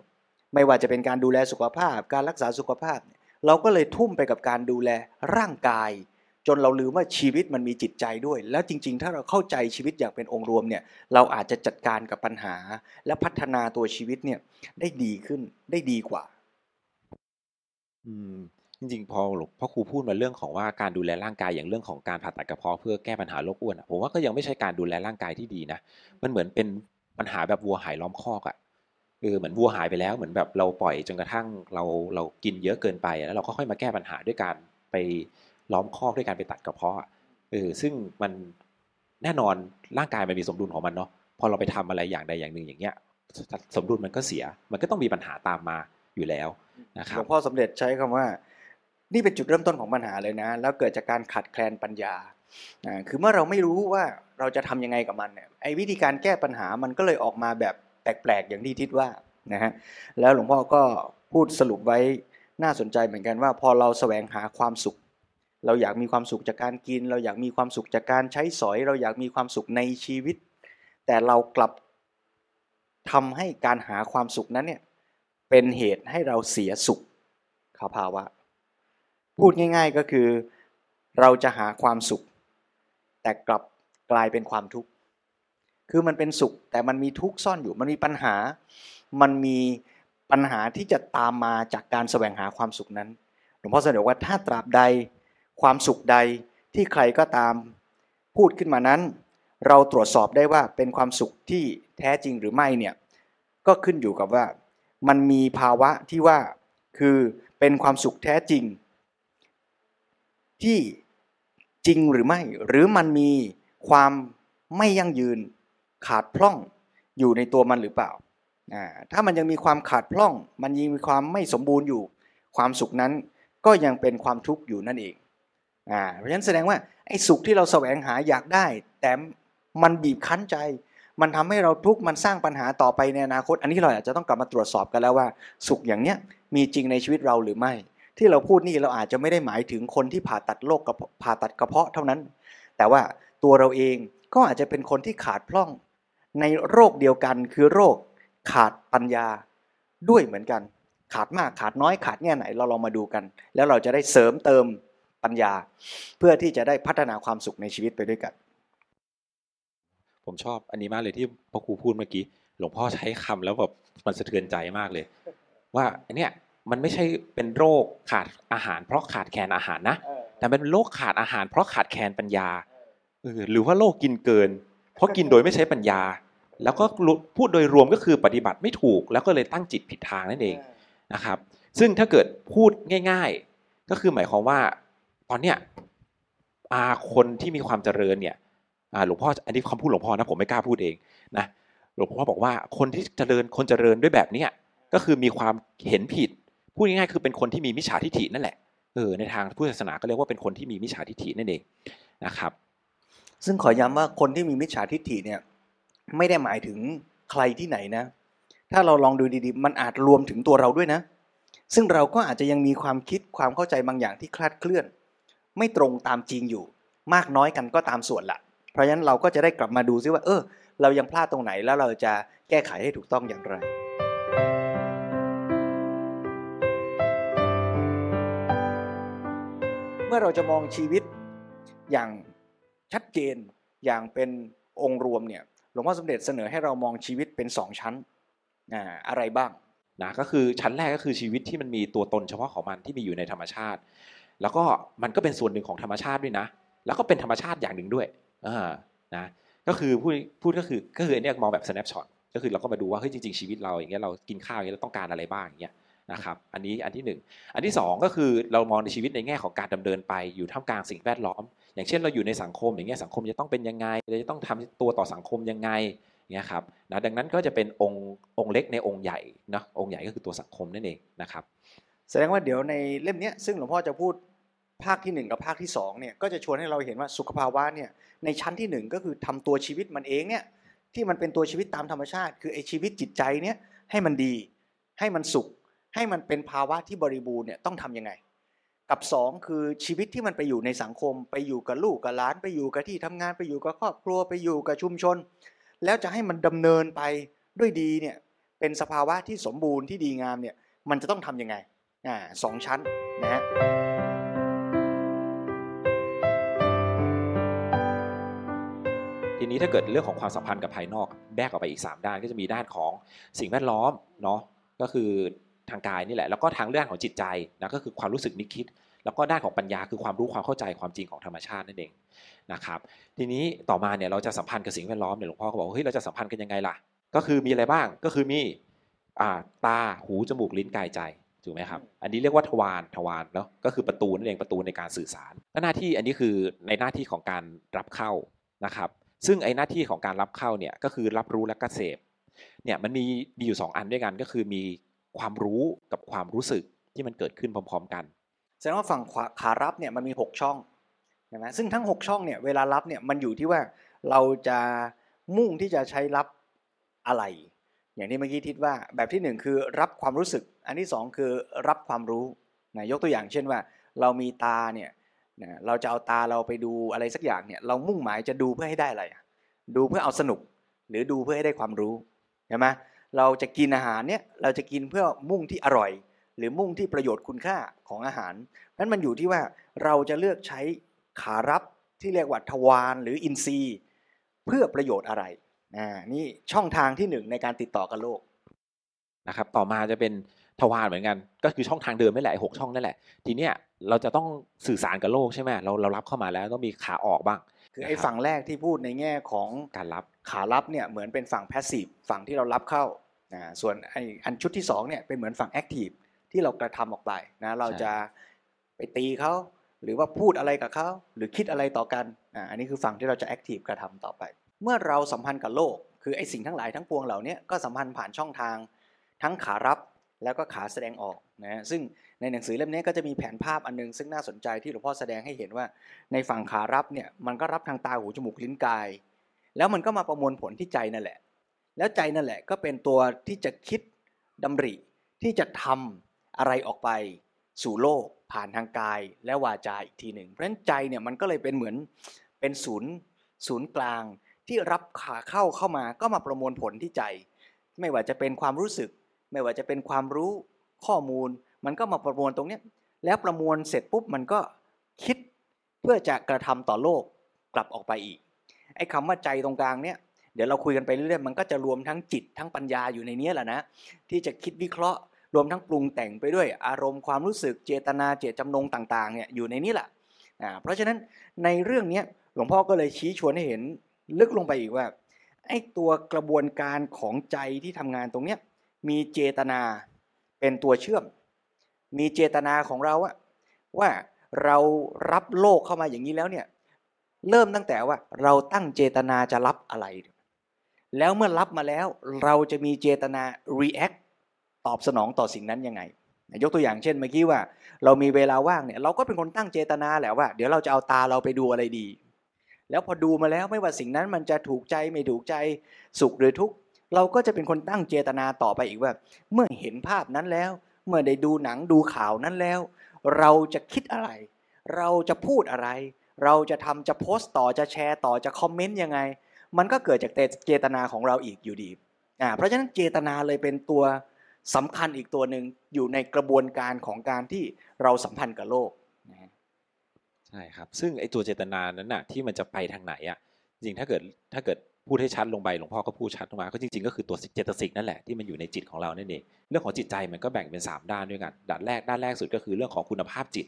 ไม่ว่าจะเป็นการดูแลสุขภาพ การรักษาสุขภาพ เราก็เลยทุ่มไปกับการดูแลร่างกาย จนเราลืมว่าชีวิตมันมีจิตใจด้วย แล้วจริง ๆ ถ้าเราเข้าใจชีวิตอย่างเป็นองค์รวมเนี่ยเราอาจจะจัดการกับปัญหา และพัฒนาตัวชีวิตเนี่ยได้ดีขึ้นได้ดีกว่า อืมจริงๆพอหลวงพ่อครูพูดมาเรื่องของว่าการดูแลร่างกายอย่างเรื่องของการผ่าตัดกระเพาะเพื่อแก้ปัญหาโรคอ้วนผมว่าก็ยังไม่ใช่การดูแลร่างกายที่ดีนะมันเหมือนเป็นปัญหาแบบวัวหายล้อมคอกอะ่ะเออเหมือนวัวหายไปแล้วเหมือนแบบเราปล่อยจนกระทั่งเราเรากินเยอะเกินไป แล้วเราก็ค่อยมาแก้ปัญหาด้วยการไป ล้อมคอกด้วยการไปตัดกระเพาะเออซึ่งมันแน่นอนร่างกายมันมีสมดุลของมันเนาะพอเราไปทำอะไรอย่างใดอย่างหนึ่งอย่างเงี้ยสมดุลมันก็เสีย มันก็ต้องมีปัญหาตามมาอยู่แล้วนะครับหลวงพ่อสมเด็จใช้คำว่า นี่เป็นจุดเริ่มต้นของปัญหาเลยนะ แล้วเกิดจากการขัดแคลนปัญญาคือเมื่อเราไม่รู้ว่าเราจะทํำยังไงกับมันเนี่ยไอ้วิธีการแก้ปัญหามันก็เลยออกมาแบบแปลกๆอย่างที่ทิศว่านะฮะแล้วหลวงพ่อก็พูดสรุปไว้น่าสนใจเหมือนกันว่า พอเราแสวงหาความสุข เราอยากมีความสุขจากการกิน เราอยากมีความสุขจากการใช้สอย เราอยากมีความสุขในชีวิต แต่เรากลับทำให้การหาความสุขนั้นเนี่ยเป็นเหตุให้เราเสียสุขขาภาวะ พูดง่าย ๆก็คือ เราจะหาความสุข แต่กลับกลายเป็นความทุกข์คือมันเป็นสุข แต่มันมีทุกข์ซ่อนอยู่ มันมีปัญหา มันมีปัญหาที่จะตามมาจากการแสวงหาความสุขนั้นหลวงพ่อเสนอว่าถ้าตราบใด ความสุขใดที่ใครก็ตาม พูดขึ้นมานั้น เราตรวจสอบได้ว่าเป็นความสุขที่แท้จริงหรือไม่เนี่ยก็ขึ้นอยู่กับว่า มันมีภาวะที่ว่าคือเป็นความสุขแท้จริง ที่จริงหรือไม่ หรือมันมีความไม่ยั่งยืนขาดพร่องอยู่ในตัวมันหรือเปล่า ถ้ามันยังมีความขาดพร่อง มันยังมีความไม่สมบูรณ์อยู่ ความสุขนั้นก็ยังเป็นความทุกข์อยู่นั่นเอง อ่าเพราะฉะนั้นแสดงว่าไอ้สุขที่เราแสวงหาอยากได้ แต่มันบีบคั้นใจ มันทำให้เราทุกข์มันสร้างปัญหาต่อไปในอนาคต อันนี้เราอาจจะต้องกลับมาตรวจสอบกันแล้วว่า สุขอย่างเนี้ยมีจริงในชีวิตเราหรือไม่ ที่เราพูดนี่เราอาจจะไม่ได้หมายถึงคนที่ผ่าตัดโรคกระผ่าตัดกระเพาะเท่านั้น แต่ว่าตัวเราเองก็อาจจะเป็นคนที่ขาดพร่องในโรคเดียวกันคือโรคขาดปัญญาด้วยเหมือนกัน ขาดมากขาดน้อยขาดแง่ไหนเราลองมาดูกัน แล้วเราจะได้เสริมเติม ปัญญา เพื่อที่จะได้พัฒนาความสุขในชีวิตไปด้วยกัน ผมชอบอันนี้มากเลยที่พ่อครูพูดเมื่อกี้ หลวงพ่อใช้คำแล้วแบบมันสะเทือนใจมากเลย ว่าอันเนี้ยมันไม่ใช่เป็นโรคขาดอาหาร เพราะขาดแคลนอาหารนะแต่เป็นโรคขาดอาหาร เพราะขาดแคลนปัญญาหรือว่าโรคกินเกิน เพราะกินโดยไม่ใช้ปัญญา แล้วก็พูดโดยรวมก็คือปฏิบัติไม่ถูก แล้วก็เลยตั้งจิตผิดทางนั่นเองนะครับ ซึ่งถ้าเกิดพูดง่าย ๆ ก็คือหมายความว่า ตอนเนี้ยอาคนที่มีความเจริญเนี่ยหลวงพ่ออันนี้คำพูดหลวงพ่อนะผมไม่กล้าพูดเองนะหลวงพ่อบอกว่าคนที่เจริญคนเจริญด้วยแบบเนี้ยก็คือมีความเห็นผิดพูดง่ายๆคือเป็นคนที่มีมิจฉาทิฏฐินั่นแหละเออในทางพุทธศาสนาก็เรียกว่าเป็นคนที่มีมิจฉาทิฏฐินั่นเองนะครับ ซึ่งขอย้ำว่าคนที่มีมิจฉาทิฏฐิเนี่ยไม่ได้หมายถึงใครที่ไหนนะ ถ้าเราลองดูดีๆ มันอาจรวมถึงตัวเราด้วยนะ ซึ่งเราก็อาจจะยังมีความคิดความเข้าใจบางอย่างที่คลาดเคลื่อน ไม่ตรงตามจริงอยู่ มากน้อยกันก็ตามส่วนละเพราะฉะนั้นเราก็จะได้กลับมาดูซิว่า เออ เรายังพลาดตรงไหนแล้วเราจะแก้ไขให้ถูกต้องอย่างไรเมื่อเราจะมองชีวิตอย่างชัดเจนอย่างเป็นองค์รวมเนี่ยหลวงพ่อสมเด็จเสนอให้เรามองชีวิตเป็นสองชั้นอ่าอะไรบ้างนะก็คือชั้นแรกก็คือชีวิตที่มันมีตัวตนเฉพาะของมันที่มีอยู่ในธรรมชาติ แล้วก็มันก็เป็นส่วนหนึ่งของธรรมชาติด้วยนะ แล้วก็เป็นธรรมชาติอย่างหนึ่งด้วยอ่านะก็คือพูดพูดก็คือก็คือเนี้ยมองแบบ snapshot ก็คือเราก็มาดูว่าเฮ้ยจริงๆชีวิตเราอย่างเงี้ยเรากินข้าวอย่างเงี้ยเราต้องการอะไรบ้างอย่างเงี้ยนะครับอันนี้อันที่หนึ่งอันที่สองก็คือเรามองในชีวิตในแง่ของการดำเนินไปอยู่ท่ามกลางสิ่งแวดล้อม อย่างเช่นเราอยู่ในสังคมอย่างเงี้ยสังคมจะต้องเป็นยังไงเราจะต้องทำตัวต่อสังคมยังไงเนี่ยครับนะดังนั้นก็จะเป็นองค์องค์เล็กในองค์ใหญ่นะองค์ใหญ่ก็คือตัวสังคมนั่นเองนะครับแสดงว่าเดี๋ยวในเล่มนี้ซึ่งหลวงพ่อจะพูด ภาคที่หนึ่งกับภาคที่สองเนี่ยก็จะชวนให้เราเห็นว่าสุขภาวะเนี่ยในชั้นที่หนึ่งก็คือทำตัวชีวิตมันเองเนี่ยที่มันเป็นตัวชีวิตตามธรรมชาติ คือไอชีวิตจิตใจเนี่ยให้มันดีให้มันสุข ให้มันเป็นภาวะที่บริบูรณ์เนี่ยต้องทำยังไง กับสองคือชีวิตที่มันไปอยู่ในสังคม ไปอยู่กับลูกกับหลานไปอยู่กับที่ทำงานไปอยู่กับครอบครัวไปอยู่กับชุมชน แล้วจะให้มันดำเนินไปด้วยดีเนี่ยเป็นสภาวะที่สมบูรณ์ที่ดีงามเนี่ยมันจะต้องทำยังไงอ่าสองชั้นนะฮะ นี้ถ้าเกิดเรื่องของความสัมพันธ์กับภายนอกแบกออกไปอีก 3 ด้านก็จะมีด้านของสิ่งแวดล้อมเนาะก็คือทางกายนี่แหละ แล้วก็ทางเรื่องของจิตใจนะก็คือความรู้สึกนึกคิด แล้วก็ด้านของปัญญาคือความรู้ความเข้าใจความจริงของธรรมชาตินั่นเองนะครับทีนี้ต่อมาเนี่ยเราจะสัมพันธ์กับสิ่งแวดล้อมเนี่ยหลวงพ่อก็บอกว่าเฮ้ยเราจะสัมพันธ์กันยังไงล่ะ ก็คือมีอะไรบ้างก็คือมีอ่าตาหูจมูกลิ้นกายใจถูกไหมครับ อันนี้เรียกว่าทวารทวารเนาะก็คือประตูนั่นเองประตูในการสื่อสารและหน้าที่อันนี้คือในหน้าที่ของการรับเข้านะครับ ซึ่งไอ้หน้าที่ของการรับเข้าเนี่ยก็คือรับรู้และก็เสพเนี่ยมันมีมีอยู่ 2 อันด้วยกันก็คือมีความรู้กับความรู้สึกที่มันเกิดขึ้นพร้อม ๆ กันแสดงว่าฝั่งขวาขารับเนี่ยมันมี 6 ช่องใช่ไหมซึ่งทั้ง 6 ช่องเนี่ยเวลารับเนี่ยมันอยู่ที่ว่าเราจะมุ่งที่จะใช้รับอะไร อย่างที่เมื่อกี้ทิดว่าแบบที่ 1 คือรับความรู้สึก อันที่ 2 คือรับความรู้นะยกตัวอย่างเช่นว่า เรามีตาเนี่ย นะเราจะเอาตาเราไปดูอะไรสักอย่างเนี่ยเรามุ่งหมายจะดูเพื่อให้ได้อะไร ดูเพื่อเอาสนุก หรือดูเพื่อให้ได้ความรู้ใช่ไหมเราจะกินอาหารเนี่ยเราจะกินเพื่อมุ่งที่อร่อย หรือมุ่งที่ประโยชน์คุณค่าของอาหารนั้นมันอยู่ที่ว่าเราจะเลือกใช้ขารับที่เรียกว่าทวารหรืออินทรีย์ เพื่อประโยชน์อะไรนี่ช่องทางที่หนึ่งในการติดต่อกับโลกนะครับต่อมาจะเป็น ทวารเหมือนกัน ก็คือช่องทางเดิมนี่แหละไอ้หกช่องนั่นแหละ ทีเนี้ยเราจะต้องสื่อสารกับโลกใช่ไหมเราเรารับเข้ามาแล้วต้องมีขาออกบ้าง คือไอ้นะครับฝั่งแรกที่พูดในแง่ของการรับขารับเนี่ยเหมือนเป็นฝั่งแพสซีฟฝั่งที่เรารับเข้าอ่าส่วนไอ้อันชุดที่สองเนี่ยเป็นเหมือนฝั่งแอคทีฟที่เรากระทำออกไปนะเราจะไปตีเขาหรือว่าพูดอะไรกับเขาหรือคิดอะไรต่อกันอ่าอันนี้คือฝั่งที่เราจะแอคทีฟกระทำต่อไป เมื่อเราสัมพันธ์กับโลก คือไอ้สิ่งทั้งหลายทั้งปวงเหล่านี้ก็สัมพันธ์ผ่านช่องทาง ทั้งขารับ แล้วก็ขาแสดงออกนะซึ่งในหนังสือเล่มนี้ก็จะมีแผนภาพอันนึง ซึ่งน่าสนใจที่หลวงพ่อแสดงให้เห็นว่า ในฝั่งขารับเนี่ยมันก็รับทางตาหูจมูกลิ้นกาย แล้วมันก็มาประมวลผลที่ใจนั่นแหละ แล้วใจนั่นแหละก็เป็นตัวที่จะคิดดำริที่จะทำอะไรออกไปสู่โลกผ่านทางกายและวาจาอีกทีหนึ่งเพราะฉะนั้นใจเนี่ยมันก็เลยเป็นเหมือนเป็นศูนย์ศูนย์กลางที่รับขาเข้าเข้ามาก็มาประมวลผลที่ใจ ไม่ว่าจะเป็นความรู้สึก ไม่ว่าจะเป็นความรู้ข้อมูล มันก็มาประมวลตรงนี้แล้วประมวลเสร็จปุ๊บมันก็คิดเพื่อจะกระทำต่อโลกกลับออกไปอีกไอ้คำว่าใจตรงกลางเนี่ยเดี๋ยวเราคุยกันไปเรื่อยๆมันก็จะรวมทั้งจิตทั้งปัญญาอยู่ในนี้แหละนะที่จะคิดวิเคราะห์ รวมทั้งปรุงแต่งไปด้วย อารมณ์ความรู้สึกเจตนาเจตจำนงต่างๆเนี่ยอยู่ในนี้แหละอ่าเพราะฉะนั้นในเรื่องนี้หลวงพ่อก็เลยชี้ชวนให้เห็นลึกลงไปอีกว่าไอ้ตัวกระบวนการของใจที่ทำงานตรงเนี้ย มีเจตนาเป็นตัวเชื่อม มีเจตนาของเราอะว่าเรารับโลกเข้ามาอย่างนี้แล้วเนี่ยเริ่มตั้งแต่ว่าเราตั้งเจตนาจะรับอะไร แล้วเมื่อรับมาแล้วเราจะมีเจตนา react ตอบสนองต่อสิ่งนั้นยังไง ยกตัวอย่างเช่นเมื่อกี้ว่า เรามีเวลาว่างเนี่ยเราก็เป็นคนตั้งเจตนาแหละว่า เดี๋ยวเราจะเอาตาเราไปดูอะไรดี แล้วพอดูมาแล้วไม่ว่าสิ่งนั้นมันจะถูกใจไม่ถูกใจสุขหรือทุกข์ เราก็จะเป็นคนตั้งเจตนาต่อไปอีกว่า เมื่อเห็นภาพนั้นแล้ว เมื่อได้ดูหนังดูข่าวนั้นแล้ว เราจะคิดอะไร เราจะพูดอะไร เราจะทำจะโพสต์ต่อจะแชร์ต่อจะคอมเมนต์ยังไง มันก็เกิดจากเจตนาของเราอีกอยู่ดีอ่าเพราะฉะนั้นเจตนาเลยเป็นตัวสำคัญอีกตัวหนึ่งอยู่ในกระบวนการของการที่เราสัมพันธ์กับโลกนะใช่ครับ ซึ่งไอ้ตัวเจตนานั้นน่ะที่มันจะไปทางไหนอะจริงถ้าเกิดถ้าเกิด พูดให้ชัดลงไปหลวงพ่อก็พูดชัดลงมาก็จริงๆก็คือตัวเจตสิกนั่นแหละที่มันอยู่ในจิตของเรานั่นเองเรื่องของจิตใจมันก็แบ่งเป็น 3 ด้านด้วยกันด้านแรกด้านแรกสุดก็คือเรื่องของคุณภาพจิต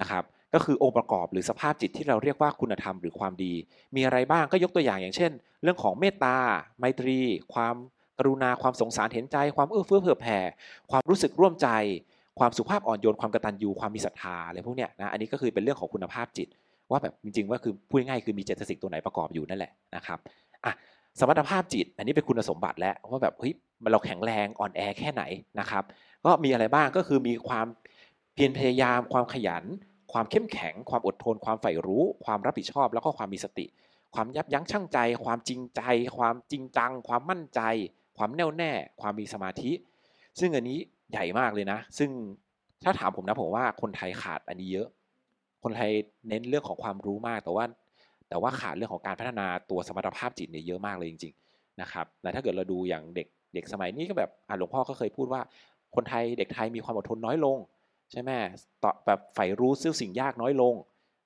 นะครับก็คือองค์ประกอบหรือสภาพจิตที่เราเรียกว่าคุณธรรมหรือความดี มีอะไรบ้างก็ยกตัวอย่างอย่างเช่น เรื่องของเมตตาไมตรี ความกรุณาความสงสารเห็นใจ ความเอื้อเฟื้อเผื่อแผ่ ความรู้สึกร่วมใจ ความสุภาพอ่อนโยนความกตัญญูความมีศรัทธาอะไรพวกเนี้ยนะอันนี้ก็คือเป็นเรื่องของคุณภาพจิต ว่าแบบจริงๆว่าคือพูดง่ายคือมีเจตสิกตัวไหนประกอบอยู่นั่นแหละนะครับ อะสมรรถภาพจิต อันนี้เป็นคุณสมบัติแล้วว่าแบบเฮ้ยเราแข็งแรงอ่อนแอแค่ไหนนะครับ ก็มีอะไรบ้างก็คือมีความเพียรพยายาม ความขยัน ความเข้มแข็ง ความอดทน ความใฝ่รู้ ความรับผิดชอบ แล้วก็ความมีสติ ความยับยั้งชั่งใจ ความจริงใจ ความจริงจัง ความมั่นใจ ความแน่วแน่ ความมีสมาธิ ซึ่งอันนี้ใหญ่มากเลยนะ ซึ่งถ้าถามผมนะผมว่าคนไทยขาดอันนี้เยอะ คนไทยเน้นเรื่องของความรู้มาก แต่ว่า แต่ว่าขาดเรื่องของการพัฒนาตัวสมรรถภาพจิตเนี่ยเยอะมากเลยจริงๆนะครับแต่ถ้าเกิดเราดูอย่างเด็กเด็กสมัยนี้ก็แบบหลวงพ่อก็เคยพูดว่าคนไทยเด็กไทยมีความอดทนน้อยลง ใช่ไหมต่อแบบใฝ่รู้ซึ่งสิ่งยากน้อยลง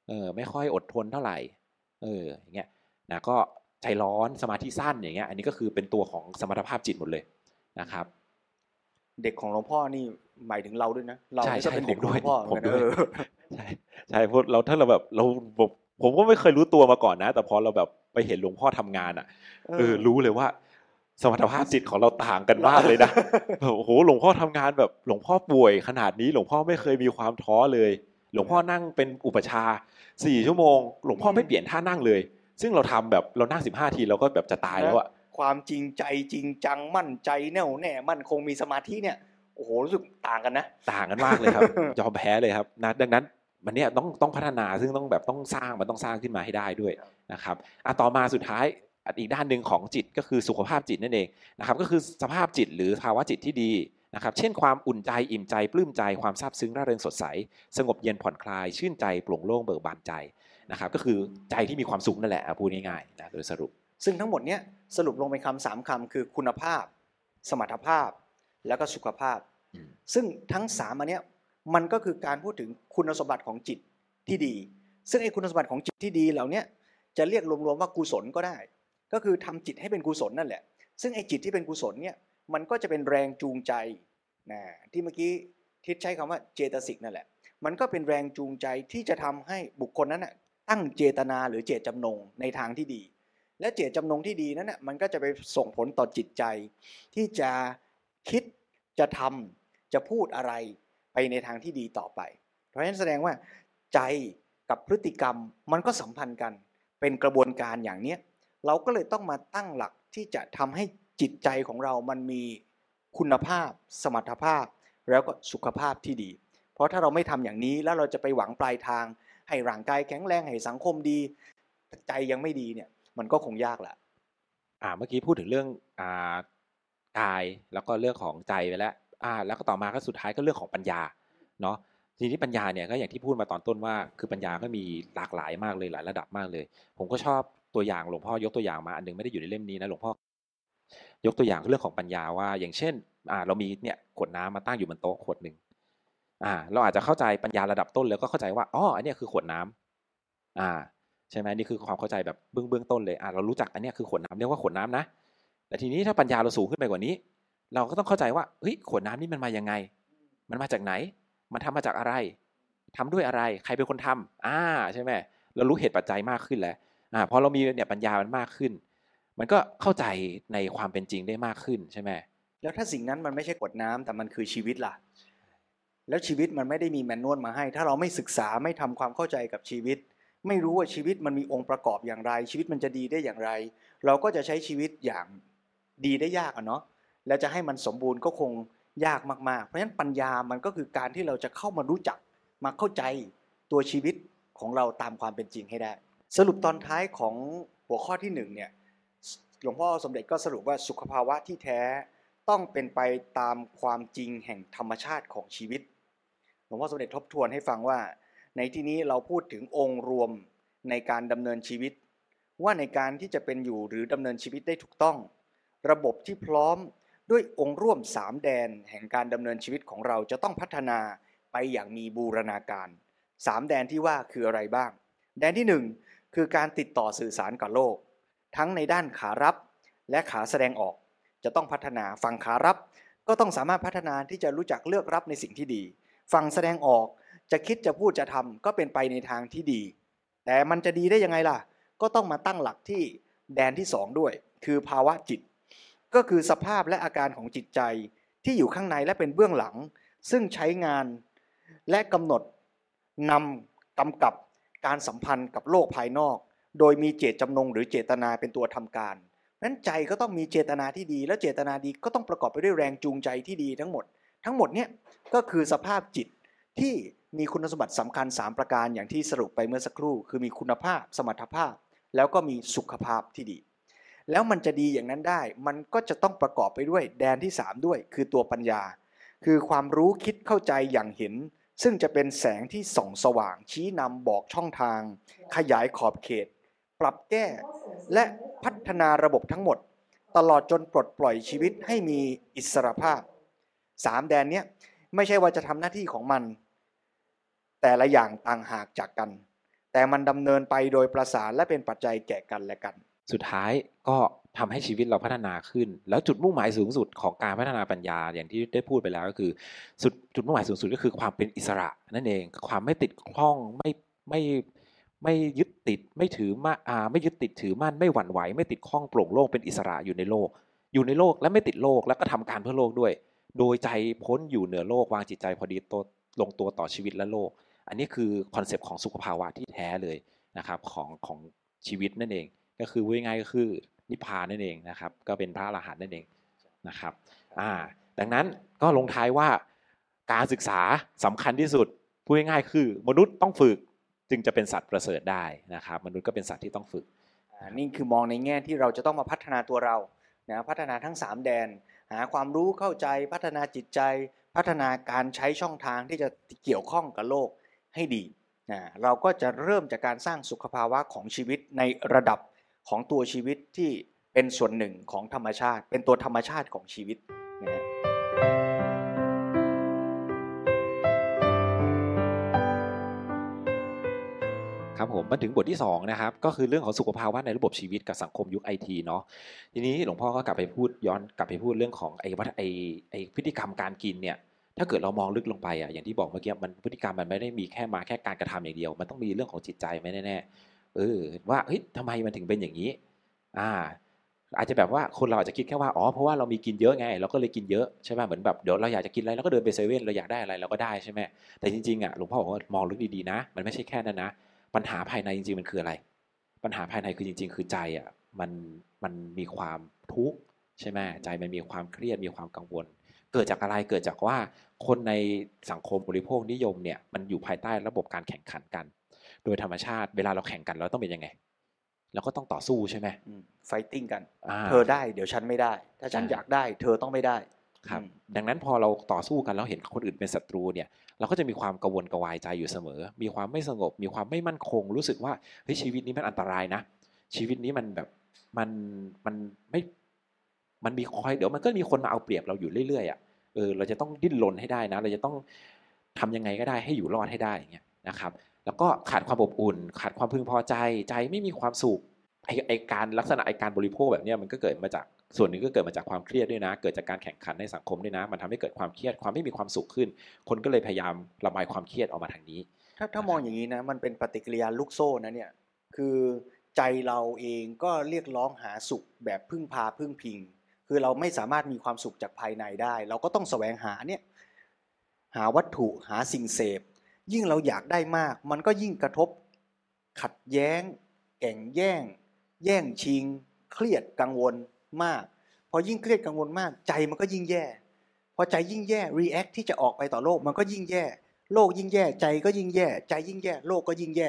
เออไม่ค่อยอดทนเท่าไหร่เอออย่างเงี้ยนะก็ใจร้อนสมาธิสั้นอย่างเงี้ยอันนี้ก็คือเป็นตัวของสมรรถภาพจิตหมดเลยนะครับ เด็กของหลวงพ่อนี่หมายถึงเราด้วยนะเราจะเป็นเด็กด้วยพ่อผมด้วยใช่ใช่พวกเราถ้าเราแบบเรา ผมก็ไม่เคยรู้ตัวมาก่อนนะ แต่พอเราแบบไปเห็นหลวงพ่อทำงานอะเออรู้เลยว่าสมรรถภาพจิตของเราต่างกันมากเลยนะโอ้โหหลวงพ่อทำงานแบบหลวงพ่อป่วยขนาดนี้หลวงพ่อไม่เคยมีความท้อเลย หลวงพ่อนั่งเป็นอุปชาสี่ชั่วโมง หลวงพ่อไม่เปลี่ยนท่านั่งเลย ซึ่งเราทำแบบเรานั่งสิบห้าทีเราก็แบบจะตายแล้วอะความจริงใจจริงจังมั่นใจแน่วแน่มั่นคงมีสมาธิเนี่ยโอ้โหรู้สึกต่างกันนะ ต่างกันมากเลยครับยอมแพ้เลยครับนะดังนั้น มันเนี่ยต้องต้องพัฒนาซึ่งต้องแบบต้องสร้างมันต้องสร้างขึ้นมาให้ได้ด้วยนะครับอะต่อมาสุดท้ายอีกด้านหนึ่งของจิตก็คือสุขภาพจิตนั่นเองนะครับก็คือสภาพจิตหรือภาวะจิตที่ดีนะครับเช่นความอุ่นใจอิ่มใจปลื้มใจความซาบซึ้งร่าเริงสดใส สงบเย็นผ่อนคลาย ชื่นใจโปร่งโล่งเบิกบานใจนะครับก็คือใจที่มีความสุขนั่นแหละพูดง่ายๆนะโดยสรุป ซึ่งทั้งหมดเนี้ยสรุปลงเป็นคำสามคำคือคุณภาพ สมรรถภาพ แล้วก็สุขภาพ ซึ่งทั้งสามอันเนี้ย มันก็คือการพูดถึงคุณสมบัติของจิตที่ดี ซึ่งไอ้คุณสมบัติของจิตที่ดีเหล่านี้จะเรียกรวมๆว่ากุศลก็ได้ ก็คือทำจิตให้เป็นกุศลนั่นแหละ ซึ่งไอ้จิตที่เป็นกุศลเนี่ยมันก็จะเป็นแรงจูงใจนะที่เมื่อกี้ทิศใช้คำว่าเจตสิกนั่นแหละ มันก็เป็นแรงจูงใจที่จะทำให้บุคคลนั้นตั้งเจตนาหรือเจตจำนงในทางที่ดี และเจตจำนงที่ดีนั้นมันก็จะไปส่งผลต่อจิตใจ ที่จะคิดจะทำจะพูดอะไร ไปในทางที่ดีต่อไป เพราะฉะนั้นแสดงว่าใจกับพฤติกรรมมันก็สัมพันธ์กัน เป็นกระบวนการอย่างเนี้ยเราก็เลยต้องมาตั้งหลักที่จะทำให้จิตใจของเรามันมีคุณภาพ สมรรถภาพ แล้วก็สุขภาพที่ดี เพราะถ้าเราไม่ทำอย่างนี้แล้วเราจะไปหวังปลายทาง ให้ร่างกายแข็งแรงให้สังคมดี ใจยังไม่ดีเนี่ยมันก็คงยากแหละอ่าเมื่อกี้พูดถึงเรื่องอ่ากายแล้วก็เรื่องของใจไปแล้ว อ่าแล้วก็ต่อมาก็สุดท้ายก็เรื่องของปัญญาเนาะทีนี้ปัญญาเนี่ยก็อย่างที่พูดมาตอนต้นว่า คือปัญญาก็มีหลากหลายมากเลยหลายระดับมากเลย ผมก็ชอบตัวอย่างหลวงพ่อยกตัวอย่างมาอันนึงไม่ได้อยู่ในเล่มนี้นะหลวงพ่อยกตัวอย่างเรื่องของปัญญาว่า อย่างเช่นอ่าเรามีเนี่ยขวดน้ำมาตั้งอยู่บนโต๊ะขวดหนึ่งอ่า เราอาจจะเข้าใจปัญญาระดับต้นแล้วก็เข้าใจว่าอ๋ออันนี้คือขวดน้ำอ่า ใช่ไหมนี่คือความเข้าใจแบบเบื้องเบื้องต้นเลยอ่าเรารู้จักอันนี้คือขวดน้ำเรียกว่าขวดน้ำนะแต่ทีนี้ถ้าปัญญาเราสูงขึ้นไปกว่านี้ เราก็ต้องเข้าใจว่าเฮ้ยขวดน้ำนี่มันมายังไง มันมาจากไหน มันทำมาจากอะไรทำด้วยอะไร ใครเป็นคนทำอ่าใช่ไหมเรารู้เหตุปัจจัยมากขึ้นแล้วอ่าพอเรามีเนี่ยปัญญามันมากขึ้น มันก็เข้าใจในความเป็นจริงได้มากขึ้นใช่ไหมแล้วถ้าสิ่งนั้นมันไม่ใช่กดน้ำแต่มันคือชีวิตล่ะ แล้วชีวิตมันไม่ได้มีแมนนวลมาให้ ถ้าเราไม่ศึกษาไม่ทำความเข้าใจกับชีวิต ไม่รู้ว่าชีวิตมันมีองค์ประกอบอย่างไร ชีวิตมันจะดีได้อย่างไร เราก็จะใช้ชีวิตอย่างดีได้ยากอะเนาะ แล้วจะให้มันสมบูรณ์ก็คงยากมากๆ เพราะฉะนั้นปัญญามันก็คือการที่เราจะเข้ามารู้จักมาเข้าใจตัวชีวิตของเราตามความเป็นจริงให้ได้ สรุปตอนท้ายของหัวข้อที่หนึ่งเนี่ยหลวงพ่อสมเด็จก็สรุปว่าสุขภาวะที่แท้ต้องเป็นไปตามความจริงแห่งธรรมชาติของชีวิต หลวงพ่อสมเด็จทบทวนให้ฟังว่า ในที่นี้เราพูดถึงองค์รวมในการดำเนินชีวิต ว่าในการที่จะเป็นอยู่หรือดำเนินชีวิตได้ถูกต้อง ระบบที่พร้อม ด้วยองค์ร่วมสามแดนแห่งการดำเนินชีวิตของเราจะต้องพัฒนาไปอย่างมีบูรณาการสามแดนที่ว่าคืออะไรบ้าง แดนที่หนึ่งคือการติดต่อสื่อสารกับโลก ทั้งในด้านขารับและขาแสดงออก จะต้องพัฒนาฝั่งขารับ ก็ต้องสามารถพัฒนาที่จะรู้จักเลือกรับในสิ่งที่ดีฝั่งแสดงออกจะคิดจะพูดจะทำก็เป็นไปในทางที่ดี แต่มันจะดีได้ยังไงล่ะ ก็ต้องมาตั้งหลักที่แดนที่สองด้วย คือภาวะจิต ก็คือสภาพและอาการของจิตใจที่อยู่ข้างในและเป็นเบื้องหลัง ซึ่งใช้งานและกำหนดนำกำกับการสัมพันธ์กับโลกภายนอก โดยมีเจตจำนงหรือเจตนาเป็นตัวทำการนั้นใจก็ต้องมีเจตนาที่ดี และเจตนาดีก็ต้องประกอบไปด้วยแรงจูงใจที่ดีทั้งหมด ทั้งหมดเนี่ยก็คือสภาพจิตที่มีคุณสมบัติสำคัญ 3 ประการอย่างที่สรุปไปเมื่อสักครู่ คือมีคุณภาพ สมรรถภาพ แล้วก็มีสุขภาพที่ดี แล้วมันจะดีอย่างนั้นได้ มันก็จะต้องประกอบไปด้วยแดนที่ 3 ด้วย คือตัวปัญญา คือความรู้คิดเข้าใจอย่างเห็น ซึ่งจะเป็นแสงที่ส่องสว่าง ชี้นำบอกช่องทาง ขยายขอบเขต ปรับแก้ และพัฒนาระบบทั้งหมด ตลอดจนปลดปล่อยชีวิตให้มีอิสรภาพสามแดนเนี้ยไม่ใช่ว่าจะทำหน้าที่ของมัน แต่ละอย่างต่างหากจากกัน แต่มันดำเนินไปโดยประสานและเป็นปัจจัยแก่กันและกัน สุดท้ายก็ทำให้ชีวิตเราพัฒนาขึ้น แล้วจุดมุ่งหมายสูงสุดของการพัฒนาปัญญาอย่างที่ได้พูดไปแล้วก็คือสุดจุดมุ่งหมายสูงสุดก็คือความเป็นอิสระนั่นเอง ความไม่ติดข้องไม่ไม่ไม่ยึดติดไม่ถือมาอ่าไม่ยึดติดถือมั่นไม่หวั่นไหว ไม่ติดข้องโปร่งโลกเป็นอิสระอยู่ในโลก อยู่ในโลกและไม่ติดโลกแล้วก็ทำการเพื่อโลกด้วย โดยใจพ้นอยู่เหนือโลกวางจิตใจพอดีตัวลงตัวต่อชีวิตและโลก อันนี้คือคอนเซปต์ของสุขภาวะที่แท้เลยนะครับของของชีวิตนั่นเอง ก็คือว่าง่ายก็คือนิพพานนั่นเองนะครับ ก็เป็นพระอรหันต์นั่นเองนะครับอ่าดังนั้นก็ลงท้ายว่าการศึกษาสำคัญที่สุดพูดง่ายๆคือ มนุษย์ต้องฝึกจึงจะเป็นสัตว์ประเสริฐได้นะครับ มนุษย์ก็เป็นสัตว์ที่ต้องฝึกอ่านี่คือมองในแง่ที่เราจะต้องมาพัฒนาตัวเรานะพัฒนาทั้ง 3 แดน หาความรู้เข้าใจพัฒนาจิตใจ พัฒนาการใช้ช่องทางที่จะเกี่ยวข้องกับโลกให้ดีนะเราก็จะเริ่มจากการสร้างสุขภาวะของชีวิตในระดับ ของตัวชีวิตที่เป็นส่วนหนึ่งของธรรมชาติ เป็นตัวธรรมชาติของชีวิตนะฮะครับผมมาถึงบทที่ 2 นะครับ ก็คือเรื่องของสุขภาวะในระบบชีวิตกับสังคมยุคไอทีเนาะทีนี้หลวงพ่อก็กลับไปพูดย้อนกลับไปพูดเรื่องของไอ้วัฒไอ้ไอ้พฤติกรรมการกินเนี่ยถ้าเกิดเรามองลึกลงไปอะอย่างที่บอกเมื่อกี้มันพฤติกรรมมันไม่ได้มีแค่มาแค่การกระทำอย่างเดียว มันต้องมีเรื่องของจิตใจไหมแน่ๆ เออว่าเฮ้ยทำไมมันถึงเป็นอย่างนี้ อ่า อาจจะแบบว่าคนเราอาจจะคิดแค่ว่าอ๋อเพราะว่าเรามีกินเยอะไง เราก็เลยกินเยอะใช่ไหมเหมือนแบบเดี๋ยวเราอยากจะกินอะไรเราก็เดินไปเซเว่นเราอยากได้อะไรเราก็ได้ใช่ไหมแต่จริงๆอะหลวงพ่อบอกว่ามองลึกดีๆนะ มันไม่ใช่แค่นั้นนะ ปัญหาภายในจริงๆมันคืออะไร ปัญหาภายในคือจริง ๆ คือใจอะมันมันมีความทุกข์ใช่ไหมใจมันมีความเครียดมีความกังวล เกิดจากอะไรเกิดจากว่าคนในสังคมบริโภคนิยมเนี่ยมันอยู่ภายใต้ระบบการแข่งขันกัน โดยธรรมชาติเวลาเราแข่งกันเราต้องเป็นยังไงเราก็ต้องต่อสู้ใช่ไหมไฟติ้งกันอ่าเธอได้เดี๋ยวฉันไม่ได้ ถ้าฉันใช่อยากได้ เธอต้องไม่ได้ครับอืมดังนั้นพอเราต่อสู้กันแล้วเห็นคนอื่นเป็นศัตรูเนี่ยเราก็จะมีความกังวลกระวายใจอยู่เสมอ มีความไม่สงบ มีความไม่มั่นคง รู้สึกว่าเฮ้ยชีวิตนี้มันอันตรายนะ ชีวิตนี้มันแบบมันมันไม่มันมีคอยเดี๋ยวมันก็มีคนมาเอาเปรียบเราอยู่เรื่อยๆอะเออเราจะต้องดิ้นรนให้ได้นะ เราจะต้องทำยังไงก็ได้ให้อยู่รอดให้ได้อย่างเงี้ยนะครับ แล้วก็ขาดความอบอุ่น ขาดความพึงพอใจ ใจไม่มีความสุขไอไอการลักษณะไอการบริโภคแบบนี้มันก็เกิดมาจากส่วนหนึ่งก็เกิดมาจากความเครียดด้วยนะ เกิดจากการแข่งขันในสังคมด้วยนะ มันทำให้เกิดความเครียดความไม่มีความสุขขึ้น คนก็เลยพยายามระบายความเครียดออกมาทางนี้ ถ้าถ้ามองอย่างนี้นะมันเป็นปฏิกิริยาลูกโซ่นะเนี่ยคือใจเราเองก็เรียกร้องหาสุขแบบพึ่งพาพึ่งพิง คือเราไม่สามารถมีความสุขจากภายในได้ เราก็ต้องแสวงหาเนี่ยหาวัตถุหาสิ่งเสพ ยิ่งเราอยากได้มาก มันก็ยิ่งกระทบ ขัดแย้ง แก่งแย่ง แย่งชิง เครียดกังวลมาก พอยิ่งเครียดกังวลมาก ใจมันก็ยิ่งแย่ พอใจยิ่งแย่ react ที่จะออกไปต่อโลกมันก็ยิ่งแย่ โลกยิ่งแย่ ใจก็ยิ่งแย่ ใจยิ่งแย่ โลกก็ยิ่งแย่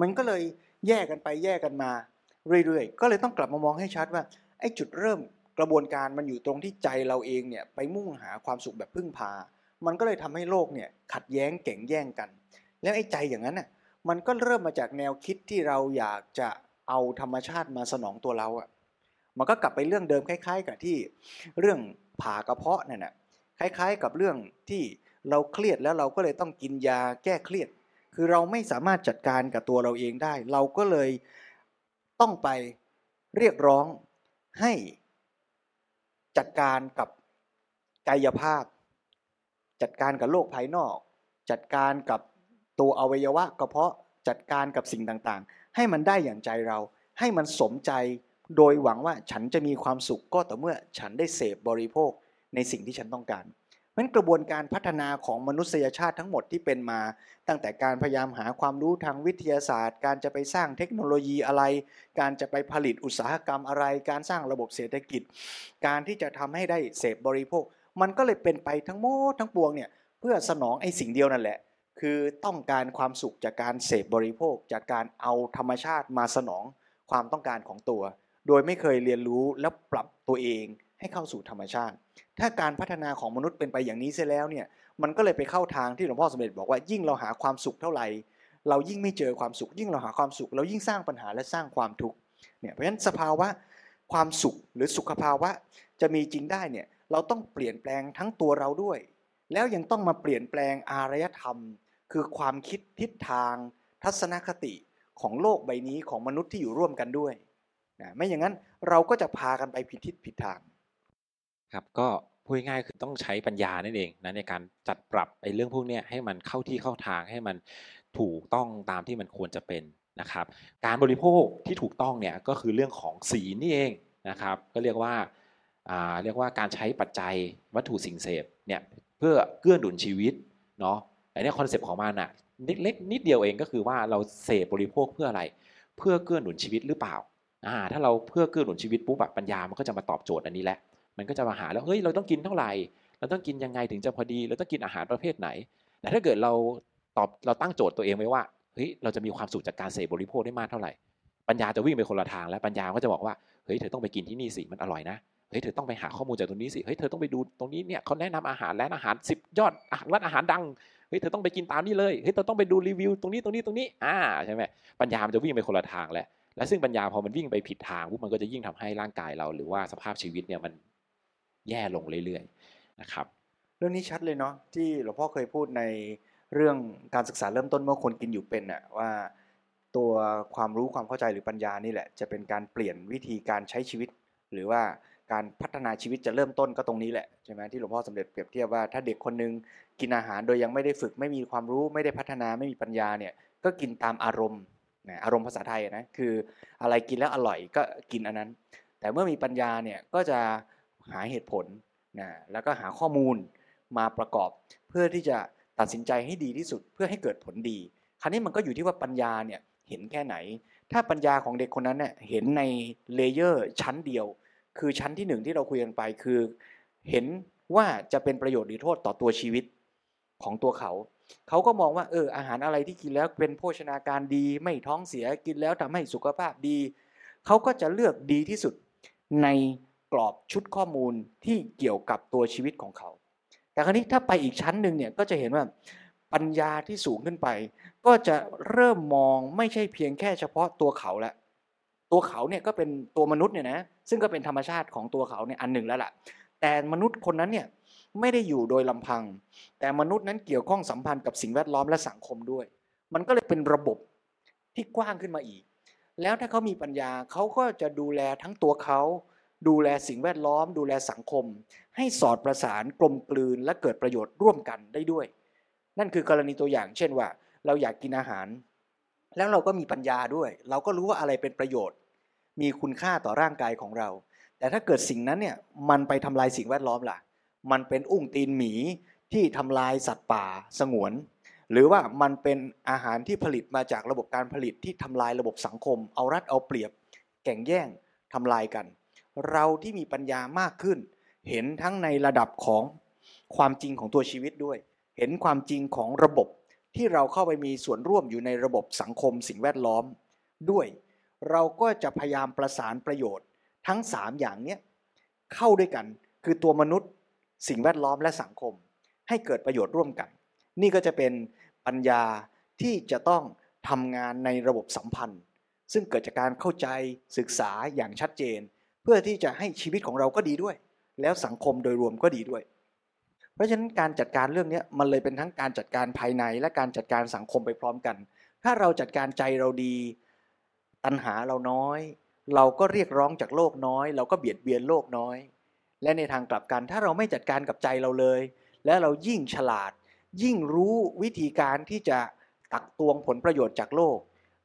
มันก็เลยแย่กันไปแย่กันมา เรื่อยๆ ก็เลยต้องกลับมามองให้ชัดว่าไอ้จุดเริ่มกระบวนการมันอยู่ตรงที่ใจเราเองเนี่ยไปมุ่งหาความสุขแบบพึ่งพา มันก็เลยทำให้โลกเนี่ยขัดแย้งแก่งแย่งกัน แล้วไอ้ใจอย่างนั้นน่ะมันก็เริ่มมาจากแนวคิดที่เราอยากจะเอาธรรมชาติมาสนองตัวเราอะ่ะมันก็กลับไปเรื่องเดิมคล้าย ๆ กับที่เรื่องผ่ากระเพาะเนี่ยนะคล้าย ๆ กับเรื่องที่เราเครียดแล้วเราก็เลยต้องกินยาแก้เครียด คือเราไม่สามารถจัดการกับตัวเราเองได้ เราก็เลยต้องไปเรียกร้องให้จัดการกับกายภาพ จัดการกับโลกภายนอก จัดการกับตัวอวัยวะกระเพาะจัดการกับสิ่งต่างๆ ให้มันได้อย่างใจเรา ให้มันสมใจ โดยหวังว่าฉันจะมีความสุขก็ต่อเมื่อฉันได้เสพบริโภคในสิ่งที่ฉันต้องการเพราะกระบวนการพัฒนาของมนุษยชาติทั้งหมดที่เป็นมา ตั้งแต่การพยายามหาความรู้ทางวิทยาศาสตร์ การจะไปสร้างเทคโนโลยีอะไร การจะไปผลิตอุตสาหกรรมอะไร การสร้างระบบเศรษฐกิจ การที่จะทำให้ได้เสพบริโภค มันก็เลยเป็นไปทั้งหมดทั้งปวงเนี่ยเพื่อสนองไอ้สิ่งเดียวนั่นแหละ คือต้องการความสุขจากการเสพบริโภค จากการเอาธรรมชาติมาสนองความต้องการของตัว โดยไม่เคยเรียนรู้และปรับตัวเองให้เข้าสู่ธรรมชาติ ถ้าการพัฒนาของมนุษย์เป็นไปอย่างนี้เสียแล้วเนี่ยมันก็เลยไปเข้าทางที่หลวงพ่อสมเด็จบอกว่ายิ่งเราหาความสุขเท่าไหร่เรายิ่งไม่เจอความสุข ยิ่งเราหาความสุข เรายิ่งสร้างปัญหาและสร้างความทุกข์เนี่ยเพราะฉะนั้นสภาวะความสุขหรือสุขภาวะจะมีจริงได้เนี่ย เราต้องเปลี่ยนแปลงทั้งตัวเราด้วย แล้วยังต้องมาเปลี่ยนแปลงอารยธรรม คือความคิดทิศทาง ทัศนคติของโลกใบนี้ของมนุษย์ที่อยู่ร่วมกันด้วยนะไม่อย่างนั้นเราก็จะพากันไปผิดทิศผิดทาง ครับก็พูดง่ายคือต้องใช้ปัญญานั่นเองนะในการจัดปรับไอ้เรื่องพวกนี้ให้มันเข้าที่เข้าทางให้มันถูกต้องตามที่มันควรจะเป็นนะครับ การบริโภคที่ถูกต้องเนี่ยก็คือเรื่องของสีนี่เองนะครับ ก็เรียกว่า เรียกว่าการใช้ปัจจัยวัตถุสิ่งเสพเนี่ยเพื่อเกื้อหนุนชีวิตเนาะแต่เนี่ยคอนเซปต์ของมันอะเล็กนิดเดียวเองก็คือว่าเราเสพบริโภคเพื่ออะไร เพื่อเกื้อหนุนชีวิตหรือเปล่าอ่าถ้าเราเพื่อเกื้อหนุนชีวิตปุ๊บแบบปัญญามันก็จะมาตอบโจทย์อันนี้แหละมันก็จะมาหาแล้วเฮ้ยเราต้องกินเท่าไหร่เราต้องกินยังไงถึงจะพอดีเราต้องกินอาหารประเภทไหน แต่ถ้าเกิดเราตอบเราตั้งโจทย์ตัวเองไว้ว่าเฮ้ยเราจะมีความสุขจากการเสพบริโภคได้มากเท่าไหร่ปัญญาจะวิ่งไปคนละทางแล้วปัญญาก็จะบอกว่าเฮ้ยเธอต้องไปกินที่นี่สิมันอร่อยนะ เฮ้ยเธอต้องไปหาข้อมูลจากตรงนี้สิเฮ้ยเธอต้องไปดูตรงนี้เนี่ยเขาแนะนำอาหารและอาหารสิบยอดร้านอาหารดังเฮ้ยเธอต้องไปกินตามนี้เลยเฮ้ยเธอต้องไปดูรีวิวตรงนี้ตรงนี้ตรงนี้อ่าใช่ไหมปัญญามันจะวิ่งไปคนละทางแล้วและซึ่งปัญญาพอมันวิ่งไปผิดทางปุ๊บมันก็จะยิ่งทำให้ร่างกายเรา หรือว่าสภาพชีวิตเนี่ยมันแย่ลงเรื่อยๆนะครับเรื่องนี้ชัดเลยเนาะที่หลวงพ่อเคยพูดในเรื่องการศึกษาเริ่มต้นเมื่อคนกินอยู่เป็นอะว่าตัวความรู้ความเข้าใจหรือปัญญานี่แหละ จะเป็นการเปลี่ยนวิธีการใช้ชีวิต หรือว่า การพัฒนาชีวิตจะเริ่มต้นก็ตรงนี้แหละใช่ไหมที่หลวงพ่อสมเด็จเปรียบเทียบว่าถ้าเด็กคนนึงกินอาหารโดยยังไม่ได้ฝึกไม่มีความรู้ไม่ได้พัฒนาไม่มีปัญญาเนี่ยก็กินตามอารมณ์นะอารมณ์ภาษาไทยนะคืออะไรกินแล้วอร่อยก็กินอันนั้น แต่เมื่อมีปัญญาเนี่ยก็จะหาเหตุผลนะแล้วก็หาข้อมูลมาประกอบ เพื่อที่จะตัดสินใจให้ดีที่สุดเพื่อให้เกิดผลดี คราวนี้มันก็อยู่ที่ว่าปัญญาเนี่ยเห็นแค่ไหน ถ้าปัญญาของเด็กคนนั้นเนี่ยเห็นใน layer ชั้นเดียว คือชั้นที่หนึ่งที่เราคุยกันไปคือ เห็นว่าจะเป็นประโยชน์หรือโทษต่อตัวชีวิตของตัวเขา เขาก็มองว่าเอออาหารอะไรที่กินแล้วเป็นโภชนาการดี ไม่ท้องเสียกินแล้วทำให้สุขภาพดี เขาก็จะเลือกดีที่สุดในกรอบชุดข้อมูลที่เกี่ยวกับตัวชีวิตของเขา แต่คราวนี้ถ้าไปอีกชั้นหนึ่งเนี่ยก็จะเห็นว่าปัญญาที่สูงขึ้นไป ก็จะเริ่มมองไม่ใช่เพียงแค่เฉพาะตัวเขาและ ตัวเขาเนี่ยก็เป็นตัวมนุษย์เนี่ยนะซึ่งก็เป็นธรรมชาติของตัวเขาเนี่ยอันหนึ่งแล้วล่ะ แต่มนุษย์คนนั้นเนี่ยไม่ได้อยู่โดยลำพัง แต่มนุษย์นั้นเกี่ยวข้องสัมพันธ์กับสิ่งแวดล้อมและสังคมด้วย มันก็เลยเป็นระบบที่กว้างขึ้นมาอีก แล้วถ้าเขามีปัญญาเขาก็จะดูแลทั้งตัวเขาดูแลสิ่งแวดล้อม ดูแลสังคม ให้สอดประสานกลมกลืนและเกิดประโยชน์ร่วมกันได้ด้วย นั่นคือกรณีตัวอย่าง เช่นว่า เราอยากกินอาหาร แล้วเราก็มีปัญญาด้วย เราก็รู้ว่าอะไรเป็นประโยชน์ มีคุณค่าต่อร่างกายของเรา แต่ถ้าเกิดสิ่งนั้นเนี่ยมันไปทำลายสิ่งแวดล้อมล่ะ มันเป็นอุ้งตีนหมีที่ทำลายสัตว์ป่าสงวน หรือว่ามันเป็นอาหารที่ผลิตมาจากระบบการผลิตที่ทำลายระบบสังคม เอารัดเอาเปรียบแก่งแย่งทำลายกัน เราที่มีปัญญามากขึ้น เห็นทั้งในระดับของความจริงของตัวชีวิตด้วย เห็นความจริงของระบบ ที่เราเข้าไปมีส่วนร่วมอยู่ในระบบสังคมสิ่งแวดล้อม ด้วย เราก็จะพยายามประสานประโยชน์ ทั้งสามอย่างเนี้ยเข้าด้วยกันคือตัวมนุษย์ สิ่งแวดล้อมและสังคม ให้เกิดประโยชน์ร่วมกัน นี่ก็จะเป็นปัญญาที่จะต้องทำงานในระบบสัมพันธ์ ซึ่งเกิดจากการเข้าใจศึกษาอย่างชัดเจน เพื่อที่จะให้ชีวิตของเราก็ดีด้วย แล้วสังคมโดยรวมก็ดีด้วย เพราะฉะนั้นการจัดการเรื่องนี้มันเลยเป็นทั้งการจัดการภายใน และการจัดการสังคมไปพร้อมกัน ถ้าเราจัดการใจเราดี ตัณหาเราน้อย เราก็เรียกร้องจากโลกน้อย เราก็เบียดเบียนโลกน้อย และในทางกลับกันถ้าเราไม่จัดการกับใจเราเลย และเรายิ่งฉลาด ยิ่งรู้วิธีการที่จะตักตวงผลประโยชน์จากโลก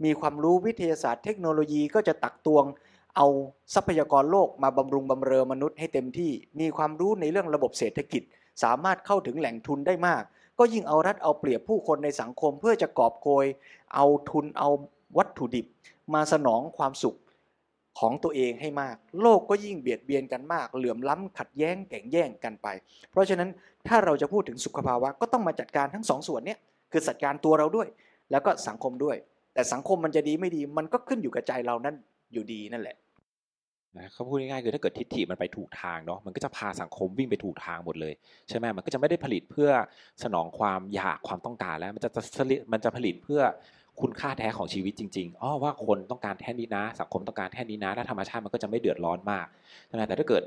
มีความรู้วิทยาศาสตร์เทคโนโลยีก็จะตักตวงเอาทรัพยากรโลกมาบำรุงบำเรอมนุษย์ให้เต็มที่ มีความรู้ในเรื่องระบบเศรษฐกิจ สามารถเข้าถึงแหล่งทุนได้มาก ก็ยิ่งเอารัดเอาเปรียบผู้คนในสังคมเพื่อจะกอบโกย เอาทุนเอาวัตถุดิบ มาสนองความสุขของตัวเองให้มาก โลกก็ยิ่งเบียดเบียนกันมาก เหลื่อมล้ำขัดแย้งแข่งแย่งกันไป เพราะฉะนั้นถ้าเราจะพูดถึงสุขภาวะก็ต้องมาจัดการทั้งสองส่วนเนี้ยคือจัดการตัวเราด้วย แล้วก็สังคมด้วย แต่สังคมมันจะดีไม่ดีมันก็ขึ้นอยู่กับใจเรานั่นอยู่ดีนั่นแหละ นะเขาพูดง่ายๆคือถ้าเกิดทิฏฐิมันไปถูกทางเนาะมันก็จะพาสังคมวิ่งไปถูกทางหมดเลยใช่ไหมมันก็จะไม่ได้ผลิตเพื่อสนองความอยากความต้องการแล้ว มันจะจะผลิตมันจะผลิตเพื่อคุณค่าแท้ของชีวิตจริงๆอ๋อว่าคนต้องการแค่นี้นะ สังคมต้องการแค่นี้นะและธรรมชาติมันก็จะไม่เดือดร้อนมากใช่ไหมแต่ถ้าเกิด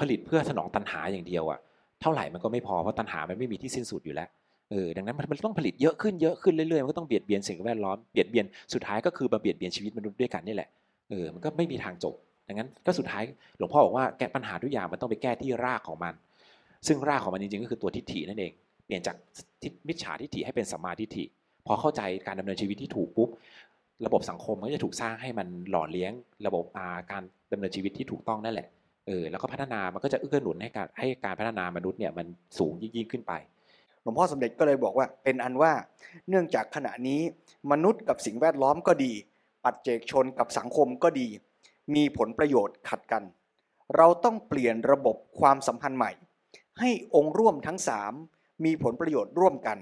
ผลิตเพื่อสนองตัณหาอย่างเดียวอะเท่าไหร่มันก็ไม่พอเพราะตัณหามันไม่มีที่สิ้นสุดอยู่แล้วเออดังนั้นมันต้องผลิตเยอะขึ้นเยอะขึ้นเรื่อยๆมันก็ต้องเบียดเบียนสิ่งแวดล้อมเบียดเบียนสุดท้ายก็คือมาเบียดเบียนชีวิตมนุษย์ด้วยกันนี่แหละเออมันก็ไม่มีทางจบ ดังนั้นก็สุดท้ายหลวงพ่อบอกว่าแก้ปัญหาทุกอย่างมันต้องไปแก้ที่รากของมัน ซึ่งรากของมันจริงๆก็คือตัวทิฏฐินั่นเอง เปลี่ยนจากมิจฉาทิฏฐิให้เป็นสัมมาทิฏฐิ พอเข้าใจการดำเนินชีวิตที่ถูกปุ๊บระบบสังคมก็จะถูกสร้างให้มันหล่อเลี้ยง ระบบอาการดำเนินชีวิตที่ถูกต้องนั่นแหละเออแล้วก็พัฒนามันก็จะเอื้อหนุนให้การให้การพัฒนามนุษย์เนี่ยมันสูงยิ่งขึ้นไปหลวงพ่อสมเด็จก็เลยบอกว่าเป็นอันว่า เนื่องจากขณะนี้มนุษย์กับสิ่งแวดล้อมก็ดี ปัจเจกชนกับสังคมก็ดี มีผลประโยชน์ขัดกัน เราต้องเปลี่ยนระบบความสัมพันธ์ใหม่ ให้องค์ร่วมทั้งสามมีผลประโยชน์ร่วมกัน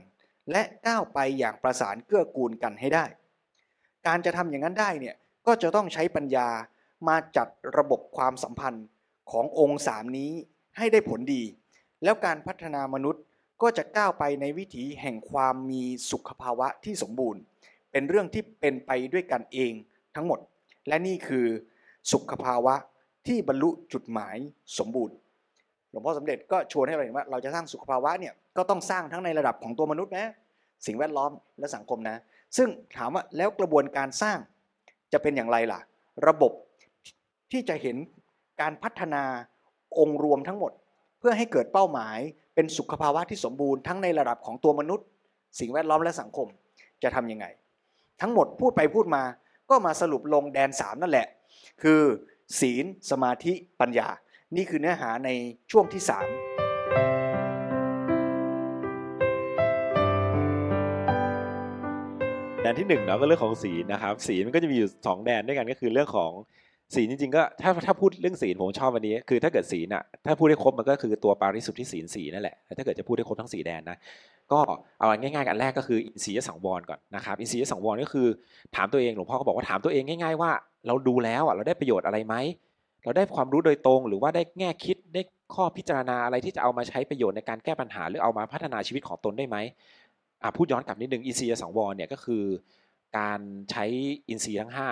และก้าวไปอย่างประสานเกื้อกูลกันให้ได้ การจะทำอย่างนั้นได้เนี่ยก็จะต้องใช้ปัญญามาจัดระบบความสัมพันธ์ขององค์สามนี้ให้ได้ผลดี แล้วการพัฒนามนุษย์ก็จะก้าวไปในวิถีแห่งความมีสุขภาวะที่สมบูรณ์ เป็นเรื่องที่เป็นไปด้วยกันเองทั้งหมด และนี่คือ สุขภาวะที่บรรลุจุดหมายสมบูรณ์ หลวงพ่อสมเด็จก็ชวนให้เราเห็นว่าเราจะสร้างสุขภาวะเนี่ยก็ต้องสร้างทั้งในระดับของตัวมนุษย์นะสิ่งแวดล้อมและสังคมนะ ซึ่งถามว่าแล้วกระบวนการสร้างจะเป็นอย่างไรล่ะ ระบบที่จะเห็นการพัฒนาองค์รวมทั้งหมด เพื่อให้เกิดเป้าหมาย เป็นสุขภาวะที่สมบูรณ์ทั้งในระดับของตัวมนุษย์ สิ่งแวดล้อมและสังคมจะทำยังไง ทั้งหมดพูดไปพูดมาก็มาสรุปลงแดนสามนั่นแหละ คือศีลสมาธิปัญญา นี่คือเนื้อหาในช่วงที่สามแดนที่หนึ่งเนาะก็เรื่องของศีลนะครับศีลมันก็จะมีอยู่สองแดนด้วยกันก็คือเรื่องของศีลจริงๆก็ถ้าถ้าพูดเรื่องศีลผมชอบวันนี้ คือถ้าเกิดศีลอะถ้าพูดได้ครบมันก็คือตัวปาริสุทธิศีลสีนั่นแหละถ้าเกิดจะพูดได้ครบทั้งสี่แดนนะ ก็เอาง่ายๆกันแรกก็คืออินทรียสังวรก่อนนะครับอินทรียสังวรก็คือถามตัวเองหลวงพ่อก็บอกว่าถามตัวเองง่าย ๆ ว่าเราดูแล้วอะเราได้ประโยชน์อะไรไหมเราได้ความรู้โดยตรงหรือว่าได้แง่คิดได้ข้อพิจารณาอะไรที่จะเอามาใช้ประโยชน์ในการแก้ปัญหา หรือเอามาพัฒนาชีวิตของตนได้ไหมอะพูดย้อนกลับนิดนึงอินทรียสังวรเนี่ยก็คือ การใช้อินทรีย์ทั้งห้า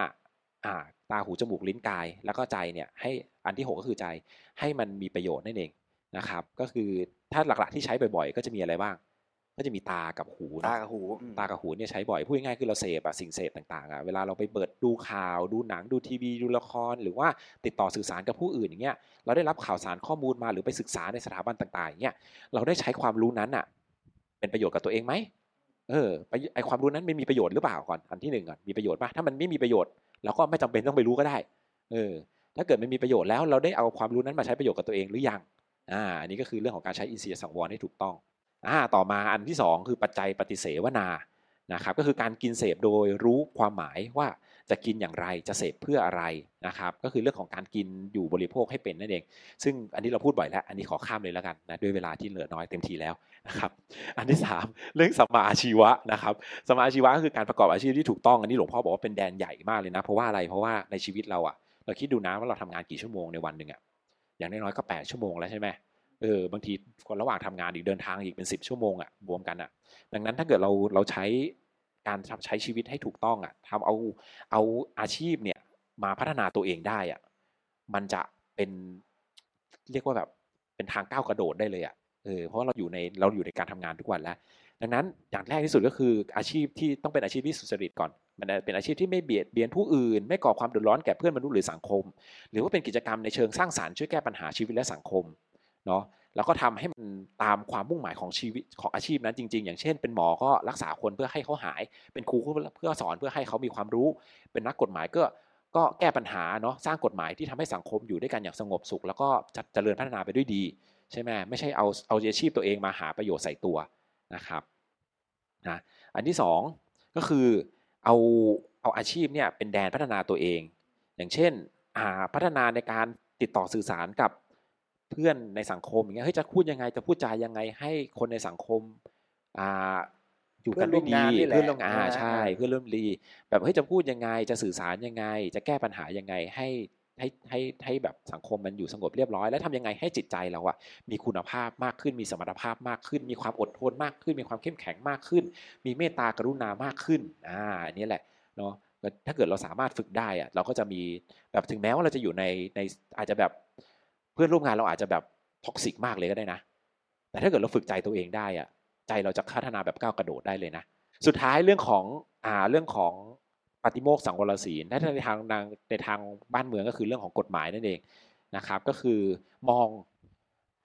อ่าตาหูจมูกลิ้นกาย แล้วก็ใจเนี่ยให้อันที่หกก็คือใจให้มันมีประโยชน์นั่นเองนะครับ ก็คือถ้าหลักๆที่ใช้บ่อยๆ ก็จะมีอะไรบ้าง ก็จะมีตากับหูเนอะตากับหูอืมตากับหูเนี่ยใช้บ่อยพูดง่ายๆคือเราเสพอะสิ่งเสพต่างๆอะเวลาเราไปเปิดดูข่าวดูหนังดูทีวีดูละคร หรือว่าติดต่อสื่อสารกับผู้อื่นอย่างเงี้ยเราได้รับข่าวสารข้อมูลมาหรือไปศึกษาในสถาบันต่างๆอย่างเงี้ยเราได้ใช้ความรู้นั้นอะเป็นประโยชน์กับตัวเองไหมเออไปไอความรู้นั้นไม่มีประโยชน์หรือเปล่าก่อนอันที่หนึ่งก่อนมีประโยชน์ป่ะถ้ามันไม่มีประโยชน์เราก็ไม่จำเป็นต้องไปรู้ก็ได้ เออ ถ้าเกิดมันมีประโยชน์แล้วเราได้เอาความรู้นั้นมาใช้ประโยชน์กับตัวเองหรือยังอ่าอันนี้ก็คือเรื่องของการใช้อินทรียสังวรให้ถูกต้อง อ่าต่อมาอันที่สองคือปัจจัยปฏิเสวนานะครับก็คือการกินเสพโดยรู้ความหมายว่าจะกินอย่างไรจะเสพเพื่ออะไรนะครับก็คือเรื่องของการกินอยู่บริโภคให้เป็นนั่นเอง ซึ่งอันนี้เราพูดบ่อยแล้ว อันนี้ขอข้ามเลยแล้วกันนะด้วยเวลาที่เหลือน้อยเต็มทีแล้วนะครับอันที่สามเรื่องสมาอาชีวะนะครับสมาอาชีวะก็คือการประกอบอาชีพที่ถูกต้องอันนี้หลวงพ่อบอกว่าเป็นแดนใหญ่มากเลยนะเพราะว่าอะไรเพราะว่าในชีวิตเราอะเราคิดดูนะว่าเราทำงานกี่ชั่วโมงในวันหนึ่งอะอย่างน้อยๆก็แปดชั่วโมงแล้วใช่ไหม เออบางทีคนระหว่างทำงานอีกเดินทางอีกเป็นสิบชั่วโมงอะรวมกันอะดังนั้นถ้าเกิดเราเราใช้การใช้ชีวิตให้ถูกต้องอะทำเอาเอาอาชีพเนี่ยมาพัฒนาตัวเองได้อะมันจะเป็นเรียกว่าแบบเป็นทางก้าวกระโดดได้เลยอะเออเพราะเราอยู่ในเราอยู่ในการทำงานทุกวันแล้ว ดังนั้นอย่างแรกที่สุดก็คืออาชีพที่ต้องเป็นอาชีพที่สุจริตก่อน มันเป็นอาชีพที่ไม่เบียดเบียนผู้อื่น ไม่ก่อความเดือดร้อนแก่เพื่อนมนุษย์หรือสังคม หรือว่าเป็นกิจกรรมในเชิงสร้างสารรค์ช่วยแก้ปัญหาชีวิตและสังคม เนาะแล้วก็ทำให้มันตามความมุ่งหมายของชีวิตของอาชีพนั้นจริง ๆ อย่างเช่น เป็นหมอก็รักษาคนเพื่อให้เขาหาย เป็นครูเพื่อสอนเพื่อให้เขามีความรู้ เป็นนักกฎหมายก็ก็แก้ปัญหาเนาะสร้างกฎหมายที่ทำให้สังคมอยู่ด้วยกันอย่างสงบสุข แล้วก็จเจริญพัฒนาไปด้วยดี ใช่ไหมไม่ใช่เอาเอาอาชีพตัวเองมาหาประโยชน์ใส่ตัวนะครับนะอันที่ 2 ก็คือเอาเอาอาชีพเนี่ยเป็นแดนพัฒนาตัวเอง อย่างเช่นพัฒนาในการติดต่อสื่อสารกับ เพื่อนในสังคมอย่างเงี้ยเฮ้ยจะพูดยังไงจะพูดจายังไงให้คนในสังคมอยู่กันด้วยดีเพื่อนร่วมงานใช่ เพื่อนร่วมดีแบบเฮ้ยจะพูดยังไงจะสื่อสารยังไง จะแก้ปัญหายังไงให้ให้ให้ให้แบบสังคมมันอยู่สงบเรียบร้อย แล้วทำยังไงให้จิตใจเราอะมีคุณภาพมากขึ้น มีสมรรถภาพมากขึ้น มีความอดทนมากขึ้น มีความเข้มแข็งมากขึ้น มีเมตตากรุณามากขึ้นอ่าอันนี้แหละเนาะถ้าเกิดเราสามารถฝึกได้อะเราก็จะมีแบบถึงแม้ว่าเราจะอยู่ในในอาจจะแบบเพื่อนร่วมงานเราอาจจะแบบ toxic มากเลยก็ได้นะ แต่ถ้าเกิดเราฝึกใจตัวเองได้อะใจเราจะพัฒนาแบบก้าวกระโดดได้เลยนะ สุดท้ายเรื่องของอ่าเรื่องของปาติโมกขสังวรศีลถ้าในทางในทางบ้านเมืองก็คือเรื่องของกฎหมายนั่นเองนะครับ ก็คือมอง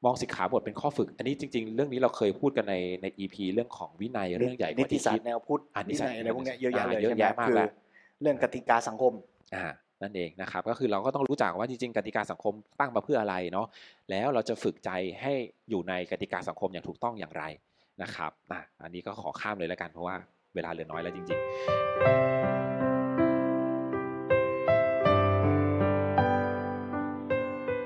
มองสิกขาบทเป็นข้อฝึก อันนี้จริง ๆ เรื่องนี้เราเคยพูดกันในในอีพีเรื่องของวินัยเรื่องใหญ่นิติศาสตร์แนวพุทธวินัยอะไรพวกนี้เยอะแยะเลยเยอะแยะมากแล้วเรื่องกติกาสังคมอ่า นั่นเองนะครับก็คือเราก็ต้องรู้จักว่าจริงๆกติกาสังคมตั้งมาเพื่ออะไรเนาะแล้วเราจะฝึกใจให้อยู่ในกติกาสังคมอย่างถูกต้องอย่างไรนะครับอะอันนี้ก็ขอข้ามเลยแล้วกันเพราะว่าเวลาเหลือน้อยแล้วจริง ๆ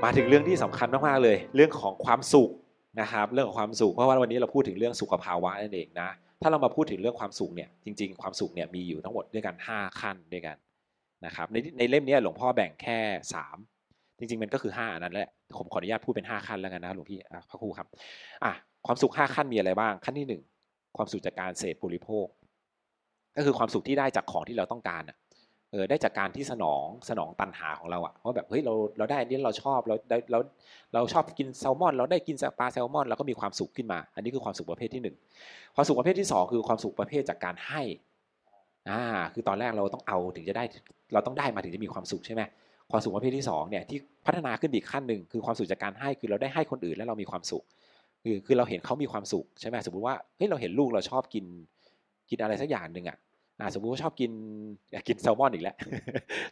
มาถึงเรื่องที่สำคัญมากๆเลย เรื่องของความสุขนะครับ เรื่องของความสุขเพราะว่าวันนี้เราพูดถึงเรื่องสุขภาวะนั่นเองนะถ้าเรามาพูดถึงเรื่องความสุขเนี่ยจริง ๆ ความสุขเนี่ยมีอยู่ทั้งหมดด้วยกัน 5 ขั้นด้วยกัน นะครับในในเล่มนี้หลวงพ่อแบ่งแค่ 3 จริง ๆ มันก็คือ5นั้นแหละผมขออนุญาตพูดเป็น 5 ขั้นแล้วกันนะหลวงพี่พระครูครับอะความสุข 5 ขั้นมีอะไรบ้าง ขั้นที่ 1 ความสุขจากการเสพบริโภค ก็คือความสุขที่ได้จากของที่เราต้องการอะเออได้จากการที่สนองสนองตันหาของเราอะว่าแบบเฮ้ยเราเราได้อันนี้เราชอบเราได้เราเราชอบกินแซลมอน เราได้กินปลาแซลมอนเราก็มีความสุขขึ้นมา อันนี้คือความสุขประเภทที่ 1 ความสุขประเภทที่ 2 คือความสุขประเภทจากการให้ อ่าคือตอนแรกเราต้องเอาถึงจะได้เราต้องได้มาถึงจะมีความสุขใช่ไหมความสุขประเภทที่2เนี่ยที่พัฒนาขึ้นอีกขั้นหนึ่งคือความสุขจากการให้คือเราได้ให้คนอื่นแล้วเรามีความสุข คือคือเราเห็นเขามีความสุขใช่ไหมสมมติว่าเฮ้ยเราเห็นลูกเราชอบกินกินอะไรสักอย่างหนึ่งอะอ่าสมมติว่าชอบกินอยากกินแซลมอนอีกแล้ว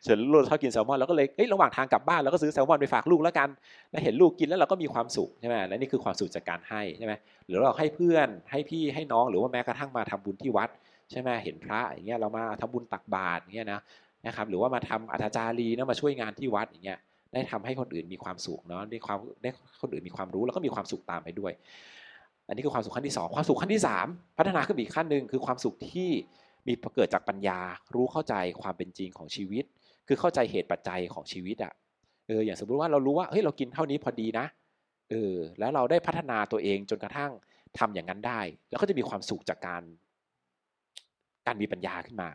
เสร็จลูกชอบกินแซลมอนเราก็เลยเฮ้ยระหว่างทางกลับบ้านเราก็ซื้อแซลมอนไปฝากลูกแล้วกันแล้วเห็นลูกกินแล้วเราก็มีความสุขใช่ไหมและนี่คือความสุขจากการให้ใช่ไหมหรือเราให้เพื่อนให้พี่ให้น้องหรือว่าแม้กระทั่งมาทำบุญที่วัด ใช่ไหมเห็นพระอย่างเงี้ยเรามาทำบุญตักบาตรอย่างเงี้ยนะนะครับหรือว่ามาทำอัตจารีนะมาช่วยงานที่วัดอย่างเงี้ยได้ทำให้คนอื่นมีความสุขเนาะได้ความได้คนอื่นมีความรู้แล้วก็มีความสุขตามไปด้วย อันนี้คือความสุขขั้นที่ 2 ความสุขขั้นที่ 3 พัฒนาขึ้นอีกขั้นหนึ่งคือความสุขที่มีเกิดจากปัญญา รู้เข้าใจความเป็นจริงของชีวิต คือเข้าใจเหตุปัจจัยของชีวิตอะเอออย่างสมมติว่าเรารู้ว่าเฮ้ยเรากินเท่านี้พอดีนะเออแล้วเราได้พัฒนาตัวเองจนกระทั่งทำอย่างนั้นได้ แล้วก็จะมีความสุขจากการ การมีปัญญาขึ้นมา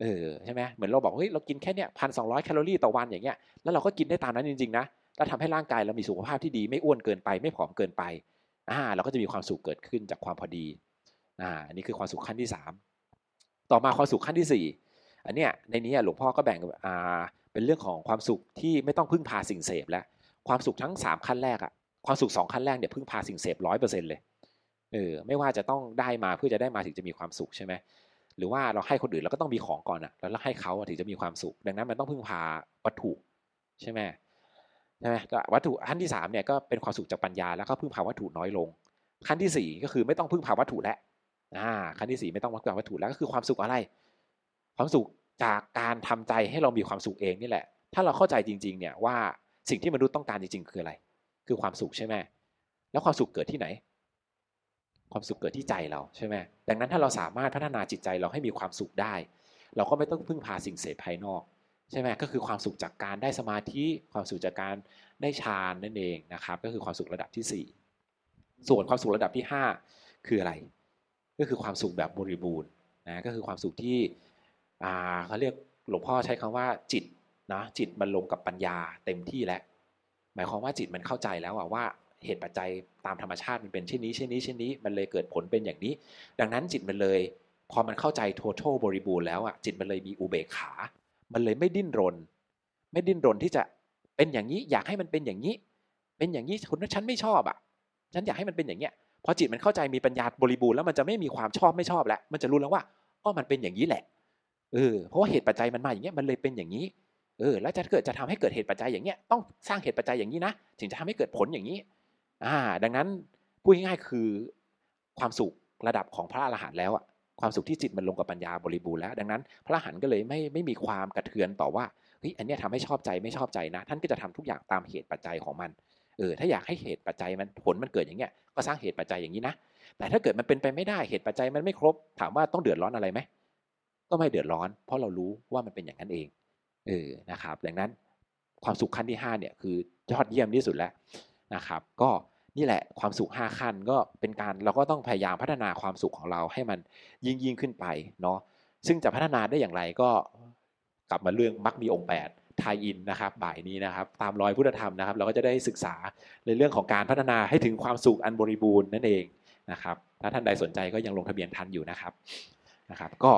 เออใช่ไหมเหมือนเราบอกเฮ้ยเรากินแค่เนี้ยพันสองร้อยแคลอรี่ต่อวันอย่างเงี้ยแล้วเราก็กินได้ตามนั้นจริงๆนะแล้วทำให้ร่างกายเรามีสุขภาพที่ดีไม่อ้วนเกินไป ไม่ผอมเกินไปอ่าเราก็จะมีความสุขเกิดขึ้นจากความพอดีอ่าอันนี้คือความสุขขั้นที่สามต่อมาความสุขขั้นที่สี่อันเนี้ยในนี้หลวงพ่อก็แบ่งอ่าเป็นเรื่องของความสุขที่ไม่ต้องพึ่งพาสิ่งเสพแล้วความสุขทั้งสามขั้นแรกอะความสุขสองขั้นแรกเนี่ยพึ่งพาสิ่งเสพร้อยเปอร์เซ็นต์เลยเออไม่ว่าจะต้องได้มาเพื่อจะได้มาถึงจะมีความสุขใช่ไหม หรือว่าเราให้คนอื่นเราก็ต้องมีของก่อนอะแล้วเราให้เขาถึงจะมีความสุข ดังนั้นมันต้องพึ่งพาวัตถุใช่ไหมใช่ไหมวัตถุขั้นที่3เนี่ยก็เป็นความสุขจากปัญญาแล้วก็พึ่งพาวัตถุน้อยลง ขั้นที่ 4 ก็คือไม่ต้องพึ่งพาวัตถุแล้วอ่าขั้นที่ 4 ไม่ต้องพึ่งพาวัตถุแล้วก็คือความสุขอะไร ความสุขจากการทำใจให้เรามีความสุขเองนี่แหละ ถ้าเราเข้าใจจริง ๆ เนี่ยว่าสิ่งที่มนุษย์ต้องการจริงๆ คืออะไร คือความสุขใช่ไหมแล้วความสุขเกิดที่ไหน ความสุขเกิดที่ใจเราใช่ไหมดังนั้นถ้าเราสามารถพัฒนาจิตใจเราให้มีความสุขได้ เราก็ไม่ต้องพึ่งพาสิ่งเสพภายนอกใช่ไหมก็คือความสุขจากการได้สมาธิความสุขจากการได้ฌานนั่นเองนะครับก็คือความสุขระดับที่ 4 ส่วนความสุขระดับที่ 5 คืออะไร ก็คือความสุขแบบบริบูรณ์นะก็คือความสุขที่เขาเรียกหลวงพ่อใช้คำว่าจิตนะจิตมันลงกับปัญญาเต็มที่แล้วหมายความว่าจิตมันเข้าใจแล้วว่า เหตุปัจจัยตามธรรมชาติมันเป็นเช่นนี้เช่นนี้เช่นนี้มันเลยเกิดผลเป็นอย่างนี้ ดังนั้นจิตมันเลย พอมันเข้าใจทั้งบริบูรณ์แล้วอะจิตมันเลยมีอุเบกขา มันเลยไม่ดิ้นรน ไม่ดิ้นรนที่จะเป็นอย่างนี้ อยากให้มันเป็นอย่างนี้ เป็นอย่างนี้คนนั้นฉันไม่ชอบอะ ฉันอยากให้มันเป็นอย่างเนี้ยพอจิตมันเข้าใจมีปัญญาบริบูรณ์แล้วมันจะไม่มีความชอบไม่ชอบแล้วมันจะรู้แล้วว่าก็มันเป็นอย่างนี้แหละเออเพราะว่าเหตุปัจจัยมันมาอย่างเงี้ยมันเลยเป็นอย่างนี้เออแล้วจะเกิดจะทำให้เกิดเหตุปัจจัยอย่างเงี้ยต้องสร้างเหตุปัจจัยอย่างนี้นะถึงจะทำให้เกิดผลอย่างนี้ อ่าดังนั้นพูดง่ายๆคือความสุขระดับของพระอรหันต์แล้วอะความสุขที่จิตมันลงกับปัญญาบริบูรณ์แล้ว ดังนั้น พระอรหันต์ก็เลยไม่ไม่มีความกระเทือนต่อว่าเฮ้ยอันนี้ทำให้ชอบใจไม่ชอบใจนะ ท่านก็จะทำทุกอย่างตามเหตุปัจจัยของมันเออถ้าอยากให้เหตุปัจจัยมันผลมันเกิดอย่างเงี้ยก็สร้างเหตุปัจจัยอย่างนี้นะแต่ถ้าเกิดมันเป็นไปไม่ได้เหตุปัจจัยมันไม่ครบ ถามว่าต้องเดือดร้อนอะไรไหมก็ไม่เดือดร้อน เพราะเรารู้ว่ามันเป็นอย่างนั้นเองเออนะครับ ดังนั้นความสุขขั้นที่5เนี่ยคือยอดเยี่ยมที่สุดแล้ว นะครับ ก็นี่แหละความสุข 5 ขั้นก็เป็นการเราก็ต้องพยายามพัฒนาความสุขของเราให้มันยิ่งยิ่งขึ้นไปเนาะซึ่งจะพัฒนาได้อย่างไรก็กลับมาเรื่องมักมีองค์8ทายอินนะครับบ่ายนี้นะครับ ตามรอยพุทธธรรมนะครับ เราก็จะได้ศึกษาในเรื่องของการพัฒนาให้ถึงความสุขอันบริบูรณ์นั่นเองนะครับถ้าท่านใดสนใจก็ยังลงทะเบียนทันอยู่นะครับนะครับ ก็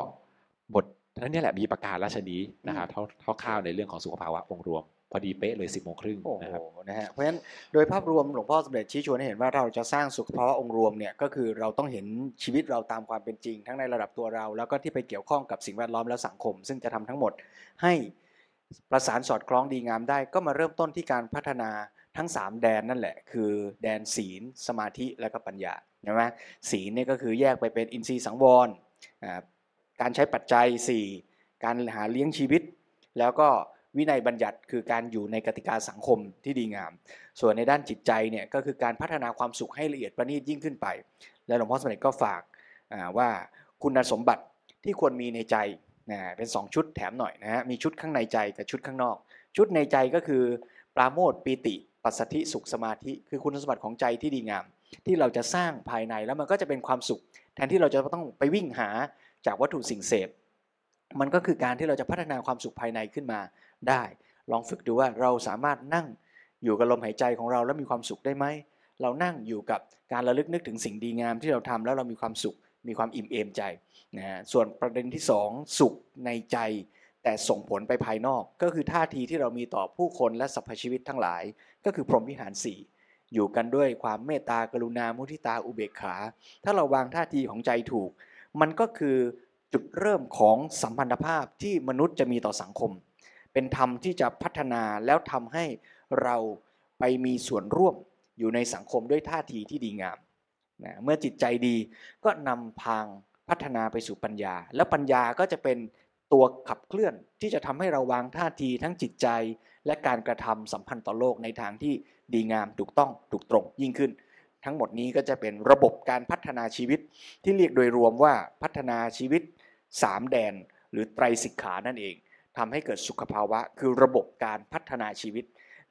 บทนั้นนี่แหละมีประการราชนี้นะครับเท่าเท่าข้าวในเรื่องของสุขภาวะองค์รวม พอดีเป๊ะเลยสิบโมงครึ่งโอ้โหนะครับนะฮะเพราะฉะนั้นโดยภาพรวมหลวงพ่อสมเด็จชี้ชวนให้เห็นว่าเราจะสร้างสุขภาวะองค์รวมเนี่ยก็คือเราต้องเห็นชีวิตเราตามความเป็นจริง ทั้งในระดับตัวเรา แล้วก็ที่ไปเกี่ยวข้องกับสิ่งแวดล้อมและสังคม ซึ่งจะทำทั้งหมดให้ประสานสอดคล้องดีงามได้ ก็มาเริ่มต้นที่การพัฒนาทั้ง 3 แดนนั่นแหละ คือแดนศีล สมาธิและก็ปัญญาใช่ไหมศีลเนี่ยก็คือแยกไปเป็นอินทรีย์สังวรอ่าการใช้ปัจจัย 4 การหาเลี้ยงชีวิต แล้วก็ วินัยบัญญัติคือการอยู่ในกติกาสังคมที่ดีงาม ส่วนในด้านจิตใจเนี่ยก็คือการพัฒนาความสุขให้ละเอียดประณีตยิ่งขึ้นไป และหลวงพ่อสมเด็จก็ฝากว่าคุณสมบัติที่ควรมีในใจนะเป็น 2 ชุดแถมหน่อยนะฮะมีชุดข้างในใจกับชุดข้างนอก ชุดในใจก็คือปราโมทย์ปีติ ปัสสธิสุขสมาธิ คือคุณสมบัติของใจที่ดีงาม ที่เราจะสร้างภายในแล้วมันก็จะเป็นความสุข แทนที่เราจะต้องไปวิ่งหาจากวัตถุสิ่งเสพมันก็คือการที่เราจะพัฒนาความสุขภายในขึ้นมา ได้ ลองฝึกดูว่าเราสามารถนั่งอยู่กับลมหายใจของเราแล้วมีความสุขได้ไหม เรานั่งอยู่กับการระลึกนึกถึงสิ่งดีงามที่เราทำแล้วเรามีความสุข มีความอิ่มเอมใจนะฮะส่วนประเด็นที่ 2 สุขในใจ แต่ส่งผลไปภายนอก ก็คือท่าทีที่เรามีต่อผู้คนและสรรพชีวิตทั้งหลาย ก็คือพรหมวิหารสี่อยู่กันด้วยความเมตตากรุณามุทิตาอุเบกขา ถ้าเราวางท่าทีของใจถูก มันก็คือจุดเริ่มของสัมพันธภาพที่มนุษย์จะมีต่อสังคม เป็นธรรมที่จะพัฒนาแล้วทำให้เราไปมีส่วนร่วมอยู่ในสังคมด้วยท่าทีที่ดีงามนะเมื่อจิตใจดีก็นำพางพัฒนาไปสู่ปัญญา แล้วปัญญาก็จะเป็นตัวขับเคลื่อนที่จะทำให้เราวางท่าทีทั้งจิตใจ และการกระทำสัมพันธ์ต่อโลกในทางที่ดีงามถูกต้องถูกตรงยิ่งขึ้น ทั้งหมดนี้ก็จะเป็นระบบการพัฒนาชีวิตที่เรียกโดยรวมว่าพัฒนาชีวิต 3 แดน หรือไตรสิกขานั่นเอง ทำให้เกิดสุขภาวะ คือระบบการพัฒนาชีวิต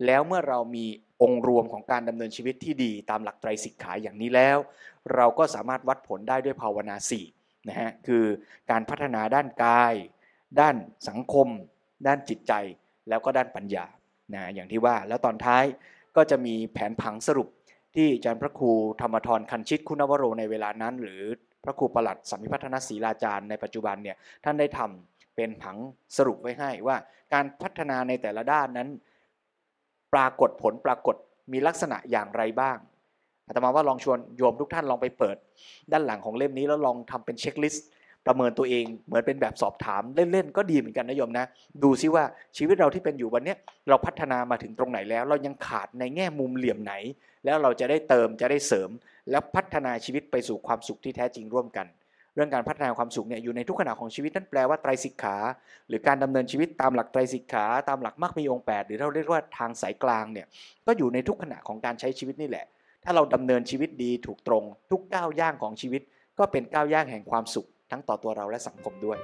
แล้วเมื่อเรามีองค์รวมของการดำเนินชีวิตที่ดีตามหลักไตรสิกขาอย่างนี้แล้ว เราก็สามารถวัดผลได้ด้วยภาวนา4นะฮะคือการพัฒนาด้านกาย ด้านสังคม ด้านจิตใจ แล้วก็ด้านปัญญานะอย่างที่ว่าแล้วตอนท้ายก็จะมีแผนผังสรุปที่อาจารย์พระครูธรรมทรคันชิตคุณวโรในเวลานั้น หรือพระครูประหลัดสัมมิพัฒนศรีลาจารย์ในปัจจุบันเนี่ยท่านได้ทำ เป็นผังสรุปไว้ให้ว่า การพัฒนาในแต่ละด้านนั้น ปรากฏผลปรากฏมีลักษณะอย่างไรบ้างอาตมาว่าลองชวนโยมทุกท่านลองไปเปิด ด้านหลังของเล่มนี้แล้วลองทำเป็นเช็คลิสต์ประเมินตัวเองเหมือนเป็นแบบสอบถามเล่นๆก็ดีเหมือนกันนะโยมนะ ดูซิว่าชีวิตเราที่เป็นอยู่วันนี้เราพัฒนามาถึงตรงไหนแล้ว เรายังขาดในแง่มุมเหลี่ยมไหน แล้วเราจะได้เติมจะได้เสริม แล้วพัฒนาชีวิตไปสู่ความสุขที่แท้จริงร่วมกัน เรื่องการพัฒนาความสุขเนี่ยอยู่ในทุกขณะของชีวิตนั่นแปลว่าไตรสิกขา หรือการดำเนินชีวิตตามหลักไตรสิกขาตามหลักมรรคมีองค์แปดหรือเราเรียกว่าทางสายกลางเนี่ยก็อยู่ในทุกขณะของการใช้ชีวิตนี่แหละ ถ้าเราดำเนินชีวิตดีถูกตรง ทุกก้าวย่างของชีวิต ก็เป็นก้าวย่างแห่งความสุข ทั้งต่อตัวเราและสังคมด้วย